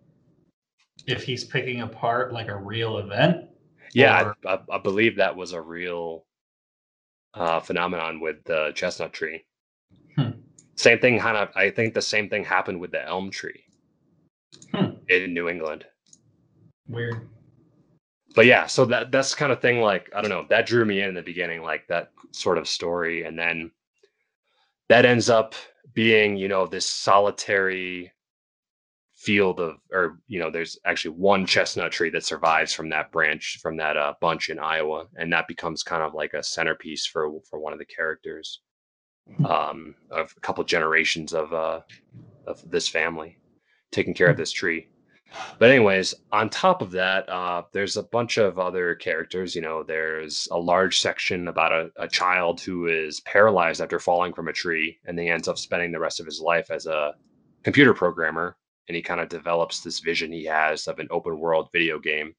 if he's picking apart like a real event? yeah, or- I, I, believe that was a real uh, phenomenon with the chestnut tree. Hmm. Same thing, kind of. I think the same thing happened with the elm tree. In New England. Weird. but yeah so that that's kind of thing like i don't know that drew me in in the beginning like that sort of story. And then that ends up being you know this solitary field of or you know there's actually one chestnut tree that survives from that branch from that uh, bunch in iowa. And that becomes kind of like a centerpiece for for one of the characters um of a couple generations of uh of this family taking care of this tree but anyways, on top of that, uh, there's a bunch of other characters. You know, there's a large section about a, a child who is paralyzed after falling from a tree, and he ends up spending the rest of his life as a computer programmer. And he kind of develops this vision he has of an open world video game,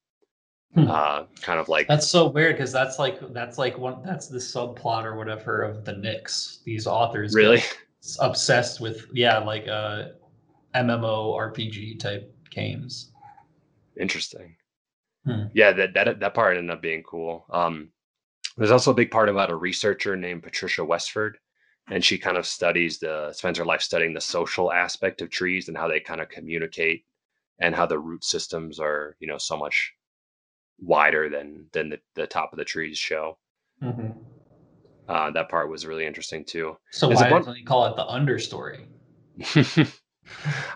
Hmm. uh, kind of like That's so weird because that's like that's like one that's the subplot or whatever of the Nix. These authors really. obsessed with yeah like a MMO RPG type games. Interesting. Hmm. Yeah, that, that that part ended up being cool. Um, there's also a big part about a researcher named Patricia Westerford, and she kind of studies the spends her life studying the social aspect of trees and how they kind of communicate, and how the root systems are you know so much wider than than the, the top of the trees show. Uh, that part was really interesting too. So There's why don't you call it the understory? [LAUGHS]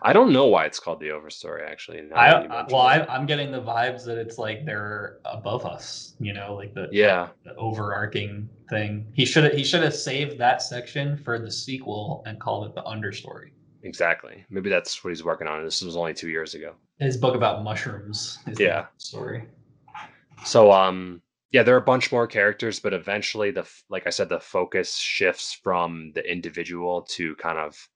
I don't know why it's called the overstory. Actually, I, that you I mention well. I, I'm getting the vibes that it's like they're above us. You know, like the yeah, the overarching thing. He should have he should have saved that section for the sequel and called it the understory. exactly. Maybe that's what he's working on. This was only two years ago. His book about mushrooms is the Yeah. story. So um yeah, there are a bunch more characters, but eventually the like I said, the focus shifts from the individual to kind of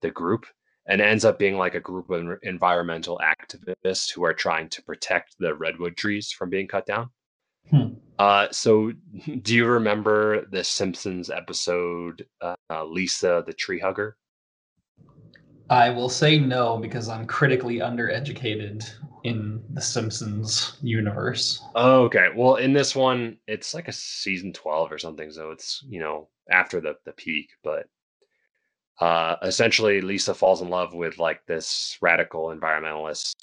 the group and ends up being like a group of environmental activists who are trying to protect the redwood trees from being cut down. Hmm. Uh, so [LAUGHS] do you remember the Simpsons episode uh, uh, Lisa the tree hugger? I will say no because I'm critically undereducated in the Simpsons universe. Oh, okay. Well, in this one, it's like a season 12 or something, so it's, you know, after the the peak, but uh essentially Lisa falls in love with like this radical environmentalist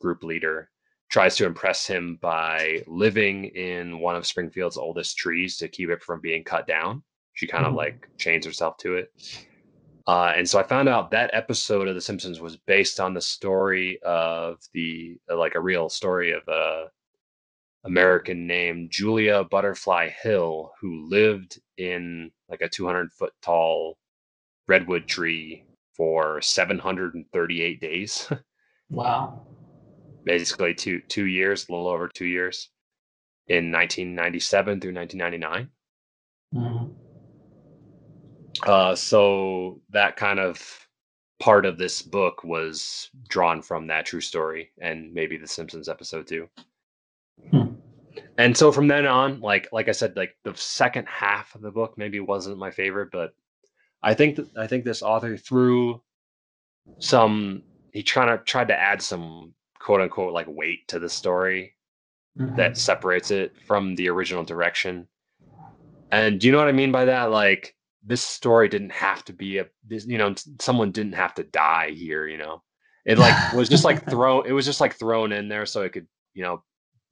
group leader, tries to impress him by living in one of Springfield's oldest trees to keep it from being cut down. She kind of Mhm. like chains herself to it. Uh, and so I found out that episode of The Simpsons was based on the story of the like a real story of a American named Julia Butterfly Hill who lived in like a 200 foot tall redwood tree for 738 days, [LAUGHS] Wow. basically two two years, a little over two years, in 1997 through 1999. Mhm. Uh, so that kind of part of this book was drawn from that true story and maybe the Simpsons episode too. Hmm. And so from then on, like like I said, like the second half of the book maybe wasn't my favorite, but I think that I think this author threw some he trying to tried to add some quote unquote like weight to the story Mhm. that separates it from the original direction. And do you know what I mean by that? Like this story didn't have to be a this, you know, someone didn't have to die here, you know. It like was just like [LAUGHS] thrown it was just like thrown in there so it could, you know,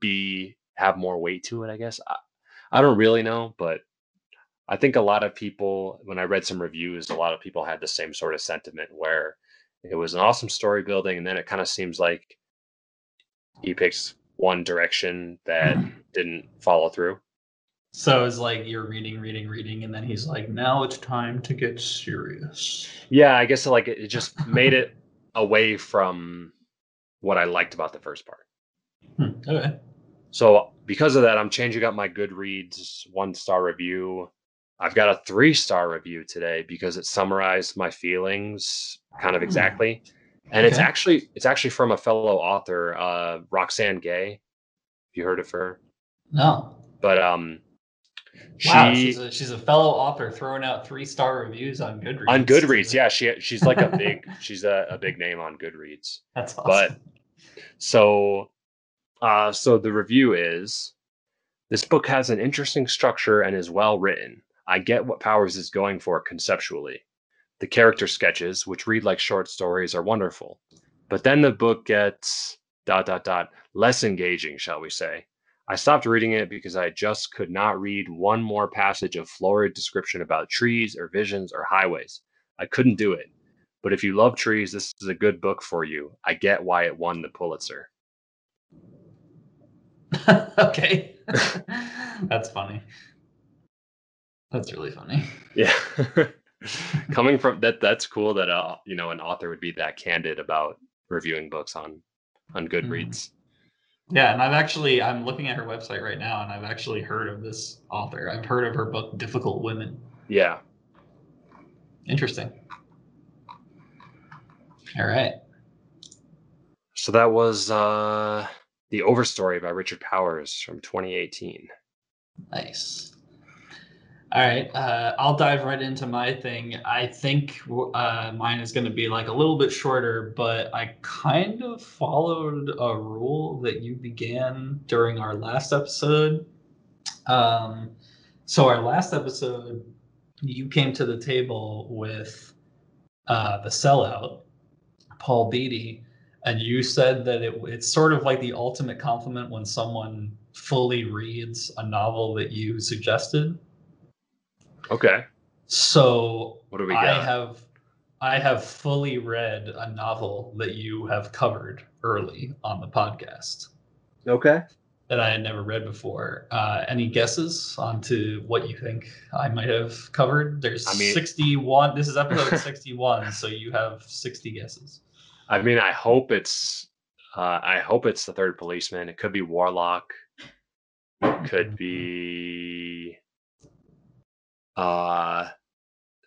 be have more weight to it, I guess. I, I don't really know, but I think a lot of people, when I read some reviews, a lot of people had the same sort of sentiment where it was an awesome story building, and then it kind of seems like he picks one direction that [CLEARS THROAT] didn't follow through. So it's like you're reading, reading, reading, and then he's like, "Now it's time to get serious." Yeah, I guess like it just [LAUGHS] made it away from what I liked about the first part. Hmm, okay. So because of that, I'm changing up my Goodreads one star review. I've got a three star review today because it summarized my feelings kind of Hmm. exactly. And it's actually it's actually from a fellow author, uh, Roxane Gay. Have you heard of her? No. But um she wow, she's a, she's a fellow author throwing out three star reviews on Goodreads. on Goodreads, [LAUGHS] yeah, she she's like a big she's a, a big name on Goodreads. That's awesome. But so uh so the review is this book has an interesting structure and is well written. I get what Powers is going for conceptually. The character sketches, which read like short stories, are wonderful. But then the book gets dot dot dot less engaging, shall we say. I stopped reading it because I just could not read one more passage of florid description about trees or visions or highways. I couldn't do it. But if you love trees, this is a good book for you. I get why it won the Pulitzer. [LAUGHS] okay. [LAUGHS] That's funny. That's really funny. [LAUGHS] Yeah. [LAUGHS] Coming from that that's cool that uh you know an author would be that candid about reviewing books on on Goodreads. Yeah, and I've actually I'm looking at her website right now and I've actually heard of this author. I've heard of her book Difficult Women. Yeah. Interesting. All right. So that was uh The Overstory by Richard Powers from 2018. Nice. All right, uh, I'll dive right into my thing. I think uh, mine is going to be like a little bit shorter, but I kind of followed a rule that you began during our last episode. Um, so, our last episode, you came to the table with uh, the sellout, Paul Beatty, and you said that it, it's sort of like the ultimate compliment when someone fully reads a novel that you suggested. Okay. So What do we I have I have fully read a novel that you have covered early on the podcast okay. that I had never read before. Uh, any guesses onto what you think I might have covered? There's I mean- 61. This is episode [LAUGHS] 61, so you have 60 guesses. I mean, I hope it's uh I hope it's the third policeman. It could be Warlock. Could be uh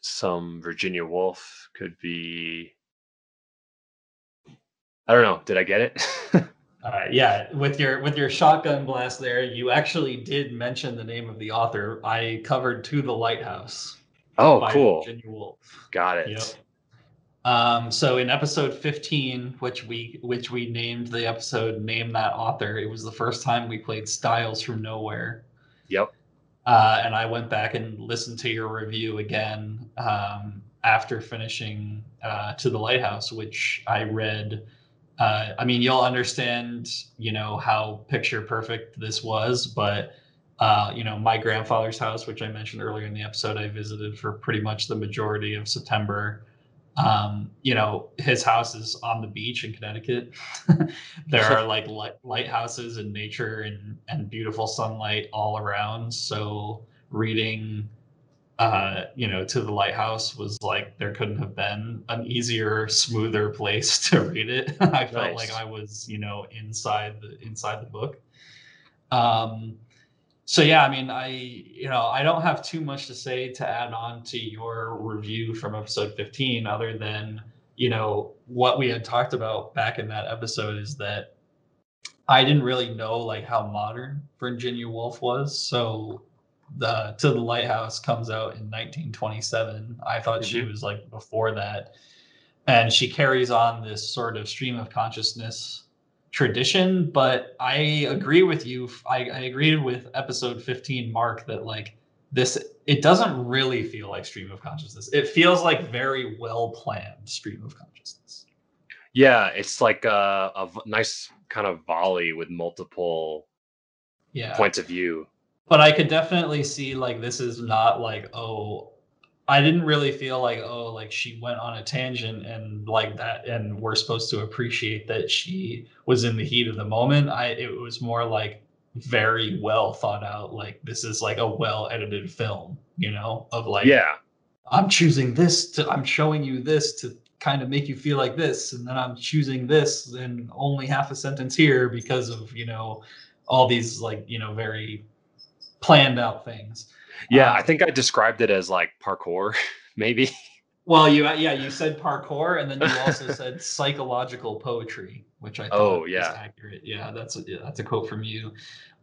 some Virginia Woolf. Could be I don't know. Did I get it? All right, [LAUGHS] yeah, with your with your shotgun blast there, you actually did mention the name of the author. I covered To the Lighthouse. oh, by cool. Virginia Woolf. Got it. Yep. Um, so in episode 15, which we which we named the episode "Name That Author," it was the first time we played Styles from Nowhere. Yep. Uh, and I went back and listened to your review again um, after finishing uh, "To the Lighthouse," which I read. Uh, I mean, you'll understand, you know, how picture perfect this was, but uh, you know, my grandfather's house, which I mentioned earlier in the episode, I visited for pretty much the majority of September. Um, you know, his house is on the beach in Connecticut. [LAUGHS] there are like light- lighthouses and nature and and beautiful sunlight all around. So reading, uh, you know, to the lighthouse was like there couldn't have been an easier, smoother place [LAUGHS] to read it. [LAUGHS] I felt like I was, you know, inside the inside the book. Um, so yeah, I mean, I you know I don't have too much to say to add on to your review from episode 15, other than you know what we had talked about back in that episode is that I didn't really know like how modern Virginia Woolf was. So the To the Lighthouse comes out in 1927. I thought she Mhm. was like before that, and she carries on this sort of stream of consciousness tradition but i agree with you. I, I agreed with episode 15 mark that like this it doesn't really feel like stream of consciousness. It feels like very well planned stream of consciousness. Yeah, it's like a nice kind of volley with multiple yeah. points of view. but I could definitely see like this is not like oh I didn't really feel like oh like she went on a tangent and like that and we're supposed to appreciate that she was in the heat of the moment. I it was more like very well thought out like this is like a well edited film, you know, of like yeah. I'm choosing this to I'm showing you this to kind of make you feel like this and then I'm choosing this and only half a sentence here because of, you know, all these like, you know, very planned out things. Yeah, Um, I think I described it as like parkour, [LAUGHS] maybe. Well, you yeah, you said parkour, and then you [LAUGHS] also said psychological poetry, which I thought Oh, was yeah. accurate. Yeah, that's a, yeah, that's a quote from you.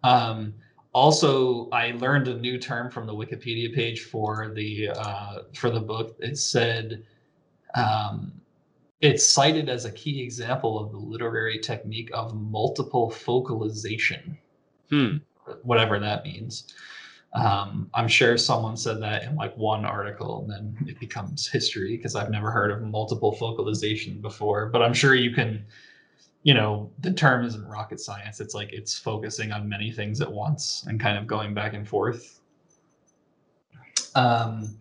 Um, also, I learned a new term from the Wikipedia page for the uh, for the book. It said um, it's cited as a key example of the literary technique of multiple focalization Hmm. whatever that means. Um, I'm sure someone said that in like one article and then it becomes history because I've never heard of multiple focalization before. But I'm sure you can, you know, the term isn't rocket science. It's like it's focusing on many things at once and kind of going back and forth. Um,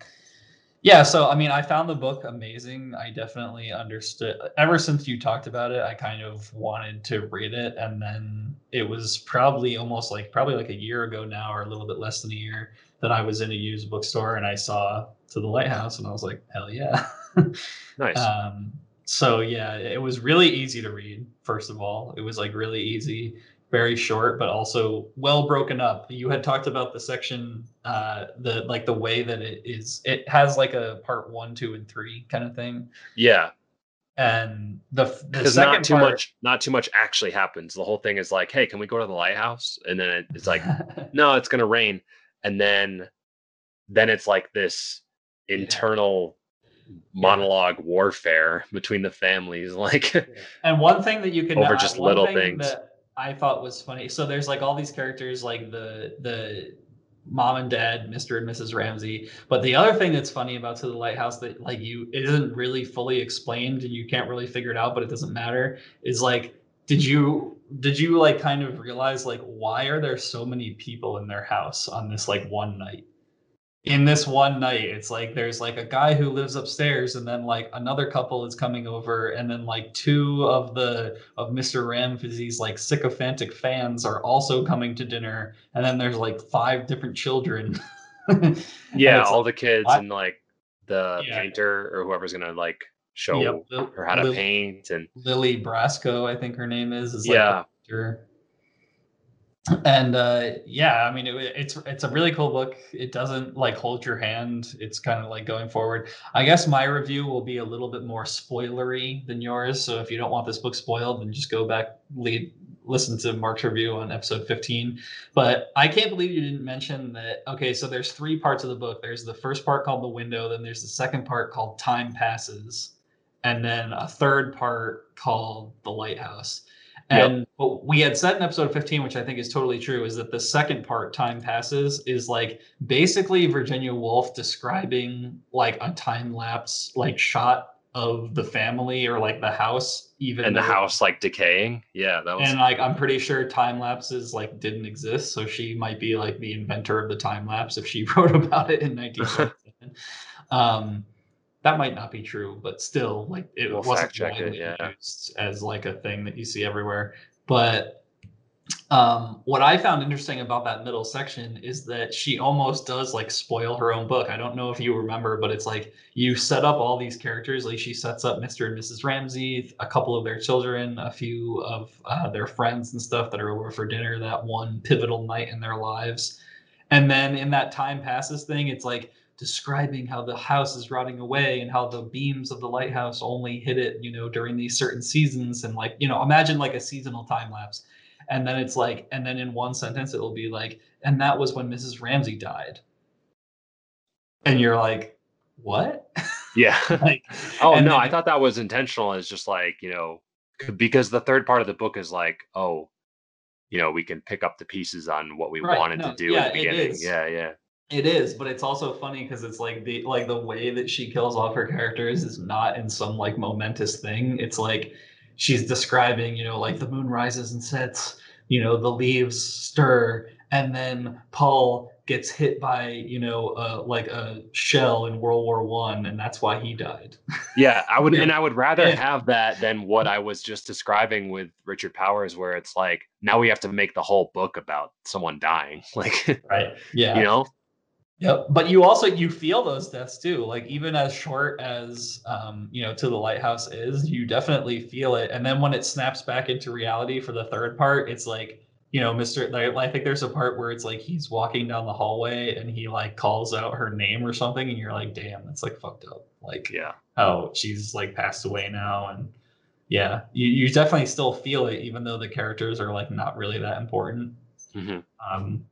yeah, so I mean, I found the book amazing. I definitely understood. Ever since you talked about it, I kind of wanted to read it, and then it was probably almost like probably like a year ago now, or a little bit less than a year, that I was in a used bookstore and I saw To the Lighthouse, and I was like, hell yeah. [LAUGHS] Nice. Um, so yeah, it was really easy to read. First of all, it was like really easy, very short, but also well broken up. You had talked about the section, uh, the like the way that it is. It has like a part one, two, and three kind of thing, yeah. and the the Because second not too part, much not too much actually happens. The whole thing is like, hey, can we go to the lighthouse? And then it's like, [LAUGHS] no, it's gonna rain. And then then it's like this internal monologue warfare between the families. [LAUGHS] Like And one thing that you can Over just little things. that I thought was funny. So there's like all these characters, like the the mom and dad, Mr. and Mrs. Ramsay. But the other thing that's funny about To the Lighthouse that like you it isn't really fully explained and you can't really figure it out, but it doesn't matter, is like did you did you like kind of realize like why are there so many people in their house on this like one night? In this one night it's like there's like a guy who lives upstairs and then like another couple is coming over and then like two of the of mr ramsay's like sycophantic fans are also coming to dinner and then there's like five different children [LAUGHS] yeah, all the kids and like the Yeah. painter or whoever's gonna like show Yep, her how to paint and lily briscoe i think her name is is like yeah. And uh yeah i mean it, it's it's a really cool book. It doesn't like hold your hand. It's kind of like going forward. I guess my review will be a little bit more spoilery than yours. So if you don't want this book spoiled then just go back lead listen to mark's review on episode 15 but i can't believe you didn't mention that okay so there's three parts of the book. There's the first part called the window then there's the second part called time passes and then a third part called the lighthouse Yep. and what we had said in episode 15, which I think is totally true, is that the second part, Time Passes, is like basically Virginia Woolf describing like a time lapse like shot of the family or like the house, even And the house like decaying. Yeah, that was And like I'm pretty sure time lapses like didn't exist, so she might be like the inventor of the time lapse if she [LAUGHS] wrote about it in 1927. um, that might not be true, but still, like it We'll wasn't check it, widely yeah. used as like a thing that you see everywhere. But um, what I found interesting about that middle section is that she almost does like spoil her own book. I don't know if you remember, but it's like you set up all these characters. Like she sets up Mr. and Mrs. Ramsay, a couple of their children, a few of uh, their friends and stuff that are over for dinner that one pivotal night in their lives. And then in that time passes thing, it's like describing how the house is rotting away and how the beams of the lighthouse only hit it, you know, during these certain seasons. And like, you know, imagine like a seasonal time lapse. And then it's like, and then in one sentence, it'll be like, and that was when Mrs. Ramsay died. And you're like, what? [LAUGHS] yeah. like, [LAUGHS] oh no, then I thought that was intentional It's just like, you know, because the third part of the book is like, oh, you know, we can pick up the pieces on what we Right, wanted no, to do yeah, in the beginning. Yeah, yeah. It is, but it's also funny because it's like the like the way that she kills off her characters is not in some like momentous thing. It's like she's describing, you know, like the moon rises and sets, you know, the leaves stir, and then Paul gets hit by you know uh, like a shell in World War One, and that's why he died. [LAUGHS] Yeah, I would, Yeah. and I would rather Yeah. have that than what I was just describing with Richard Powers, where it's like now we have to make the whole book about someone dying, [LAUGHS] like Right. Yeah. you know. Yep. But you also you feel those deaths too. Like even as short as um, you know, to the lighthouse is, you definitely feel it. And then when it snaps back into reality for the third part, it's like, you know, Mr. Like, I think there's a part where it's like he's walking down the hallway and he like calls out her name or something, and you're like, damn, that's like fucked up. Like Yeah, how she's like passed away now and yeah, you, you definitely still feel it, even though the characters are like not really that important. hmm Um,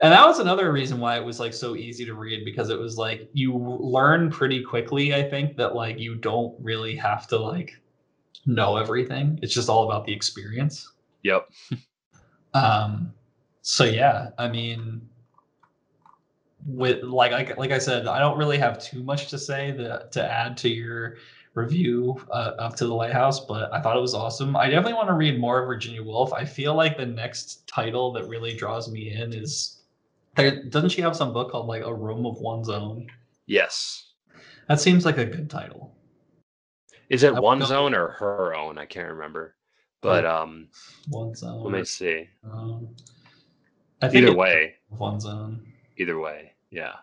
and that was another reason why it was like so easy to read because it was like you learn pretty quickly. I think that like you don't really have to like know everything. It's just all about the experience. yep. Um, so yeah, I mean, with like I, like I said, I don't really have too much to say that to add to your review uh, up to the lighthouse, but I thought it was awesome. I definitely want to read more of Virginia Woolf. I feel like the next title that really draws me in is there. Doesn't she have some book called like A Room of One's Own? Yes. That seems like a good title. Is it I one don't- zone or her own? I can't remember. But um, One's Own. let me see. Um, I think Either way, One's Own. either way, yeah.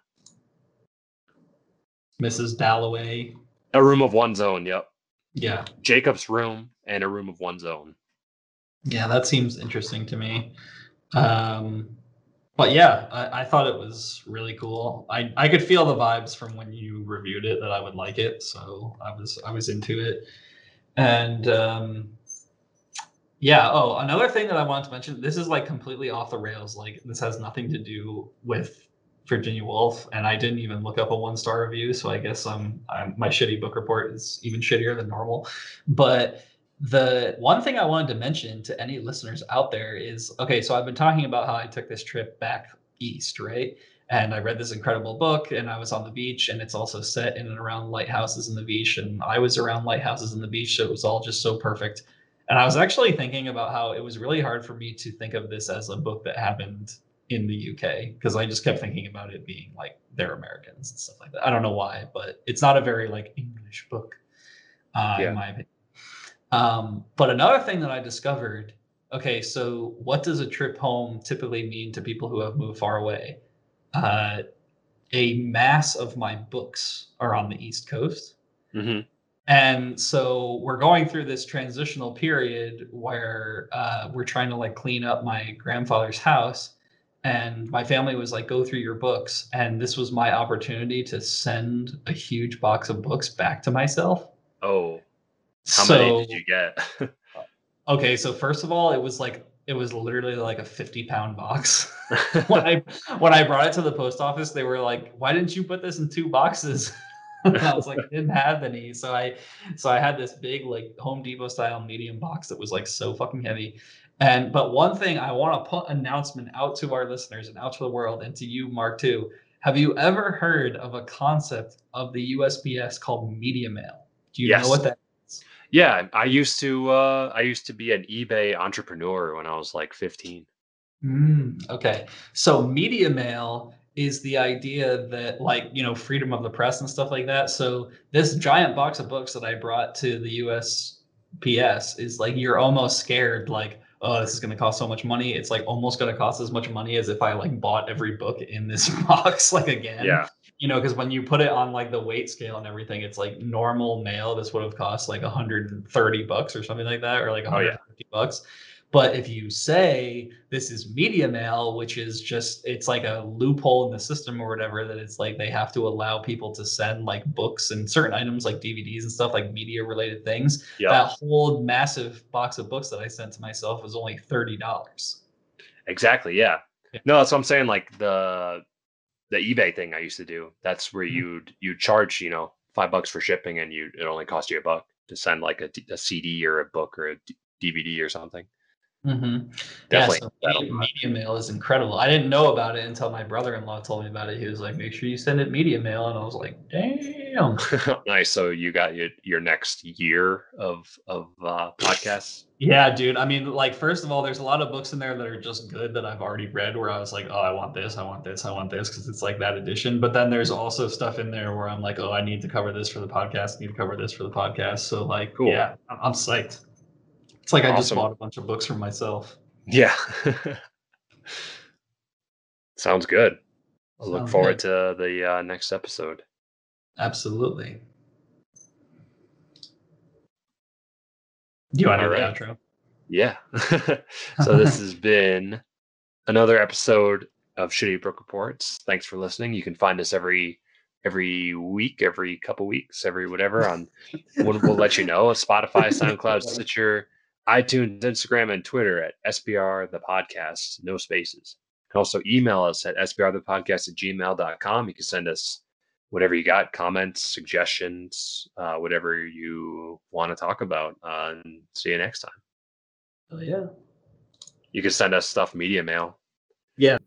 Mrs. Dalloway. A room of one's own. Yep. Yeah. Jacob's room and a room of one's own. Yeah, that seems interesting to me. Um, but yeah, I, I thought it was really cool. I, I could feel the vibes from when you reviewed it that I would like it, so I was I was into it. And um, yeah, oh, another thing that I wanted to mention. This is like completely off the rails. Like this has nothing to do with Virginia Woolf, and I didn't even look up a one star review. So I guess I'm, I'm my shitty book report is even shittier than normal. But the one thing I wanted to mention to any listeners out there is okay, so I've been talking about how I took this trip back east, right? And I read this incredible book and I was on the beach and it's also set in and around lighthouses in the beach. And I was around lighthouses in the beach. So it was all just so perfect. And I was actually thinking about how it was really hard for me to think of this as a book that happened in the UK because I just kept thinking about it being like they're Americans and stuff like that. I don't know why, but it's not a very like English book, uh, Yeah. in my opinion. Um, but another thing that I discovered okay, so what does a trip home typically mean to people who have moved far away? Uh, a mass of my books are on the East Coast. hmm And so we're going through this transitional period where uh, we're trying to like clean up my grandfather's house. And my family was like, go through your books. And this was my opportunity to send a huge box of books back to myself. Oh, how so, many did you get? [LAUGHS] okay, so first of all, it was like, it was literally like a 50 pound box. [LAUGHS] [LAUGHS] when I when I brought it to the post office, they were like, "Why didn't you put this in two boxes?" I was like, "I didn't have any." So I so I had this big like Home Depot style medium box that was like so fucking heavy. And but one thing I want to put announcement out to our listeners and out to the world and to you, Mark, too. Have you ever heard of a concept of the USPS called media mail? Do you Yes. know what that? Yeah, I used to. Uh, I used to be an eBay entrepreneur when I was like 15. Mm, okay. So media mail is the idea that like, you know, freedom of the press and stuff like that. So this giant box of books that I brought to the USPS is like you're almost scared like, oh, this is going to cost so much money. It's like almost going to cost as much money as if I like bought every book in this [LAUGHS] box like again. Yeah, You know, because when you put it on like the weight scale and everything, it's like normal mail. This would have cost like 130 bucks or something like that, or like Oh, yeah. 150 bucks. But if you say this is media mail, which is just it's like a loophole in the system or whatever, that it's like they have to allow people to send like books and certain items like DVDs and stuff like media related things. yeah, That whole massive box of books that I sent to myself was only thirty dollars. exactly. Yeah. Yeah. No, that's what I'm saying. Like the the eBay thing I used to do. That's where Mhm. you'd you charge you know five bucks for shipping, and you it only cost you a buck to send like a, a CD or a book or a DVD or something. Mm-hmm. Definitely. Yeah, so media, media mail is incredible. I didn't know about it until my brother-in-law told me about it. He was like, "Make sure you send it media mail," and I was like, "Damn." [LAUGHS] nice. So you got your your next year of of uh, podcasts. Yeah, dude. I mean, like, first of all, there's a lot of books in there that are just good that I've already read. Where I was like, "Oh, I want this. I want this. I want this," because it's like that edition. But then there's also stuff in there where I'm like, "Oh, I need to cover this for the podcast. I need to cover this for the podcast." So like, cool. yeah, I'm psyched. It's like awesome. I just bought a bunch of books for myself. Yeah. [LAUGHS] Sounds good. I look forward good. to the uh, next episode. Absolutely. Do you want to do right. the outro? Yeah. [LAUGHS] so this has been another episode of Shitty Book Reports. Thanks for listening. You can find us every every week, every couple weeks, every whatever on we'll, we'll let you know. Spotify, [LAUGHS] SoundCloud, Stitcher, iTunes, Instagram, and Twitter at SBR the podcast, no spaces. You can also email us at sbrthepodcast at gmail.com. You can send us whatever you got, comments, suggestions, uh, whatever you want to talk about. Uh, and see you next time. Oh, yeah. You can send us stuff media mail. Yeah.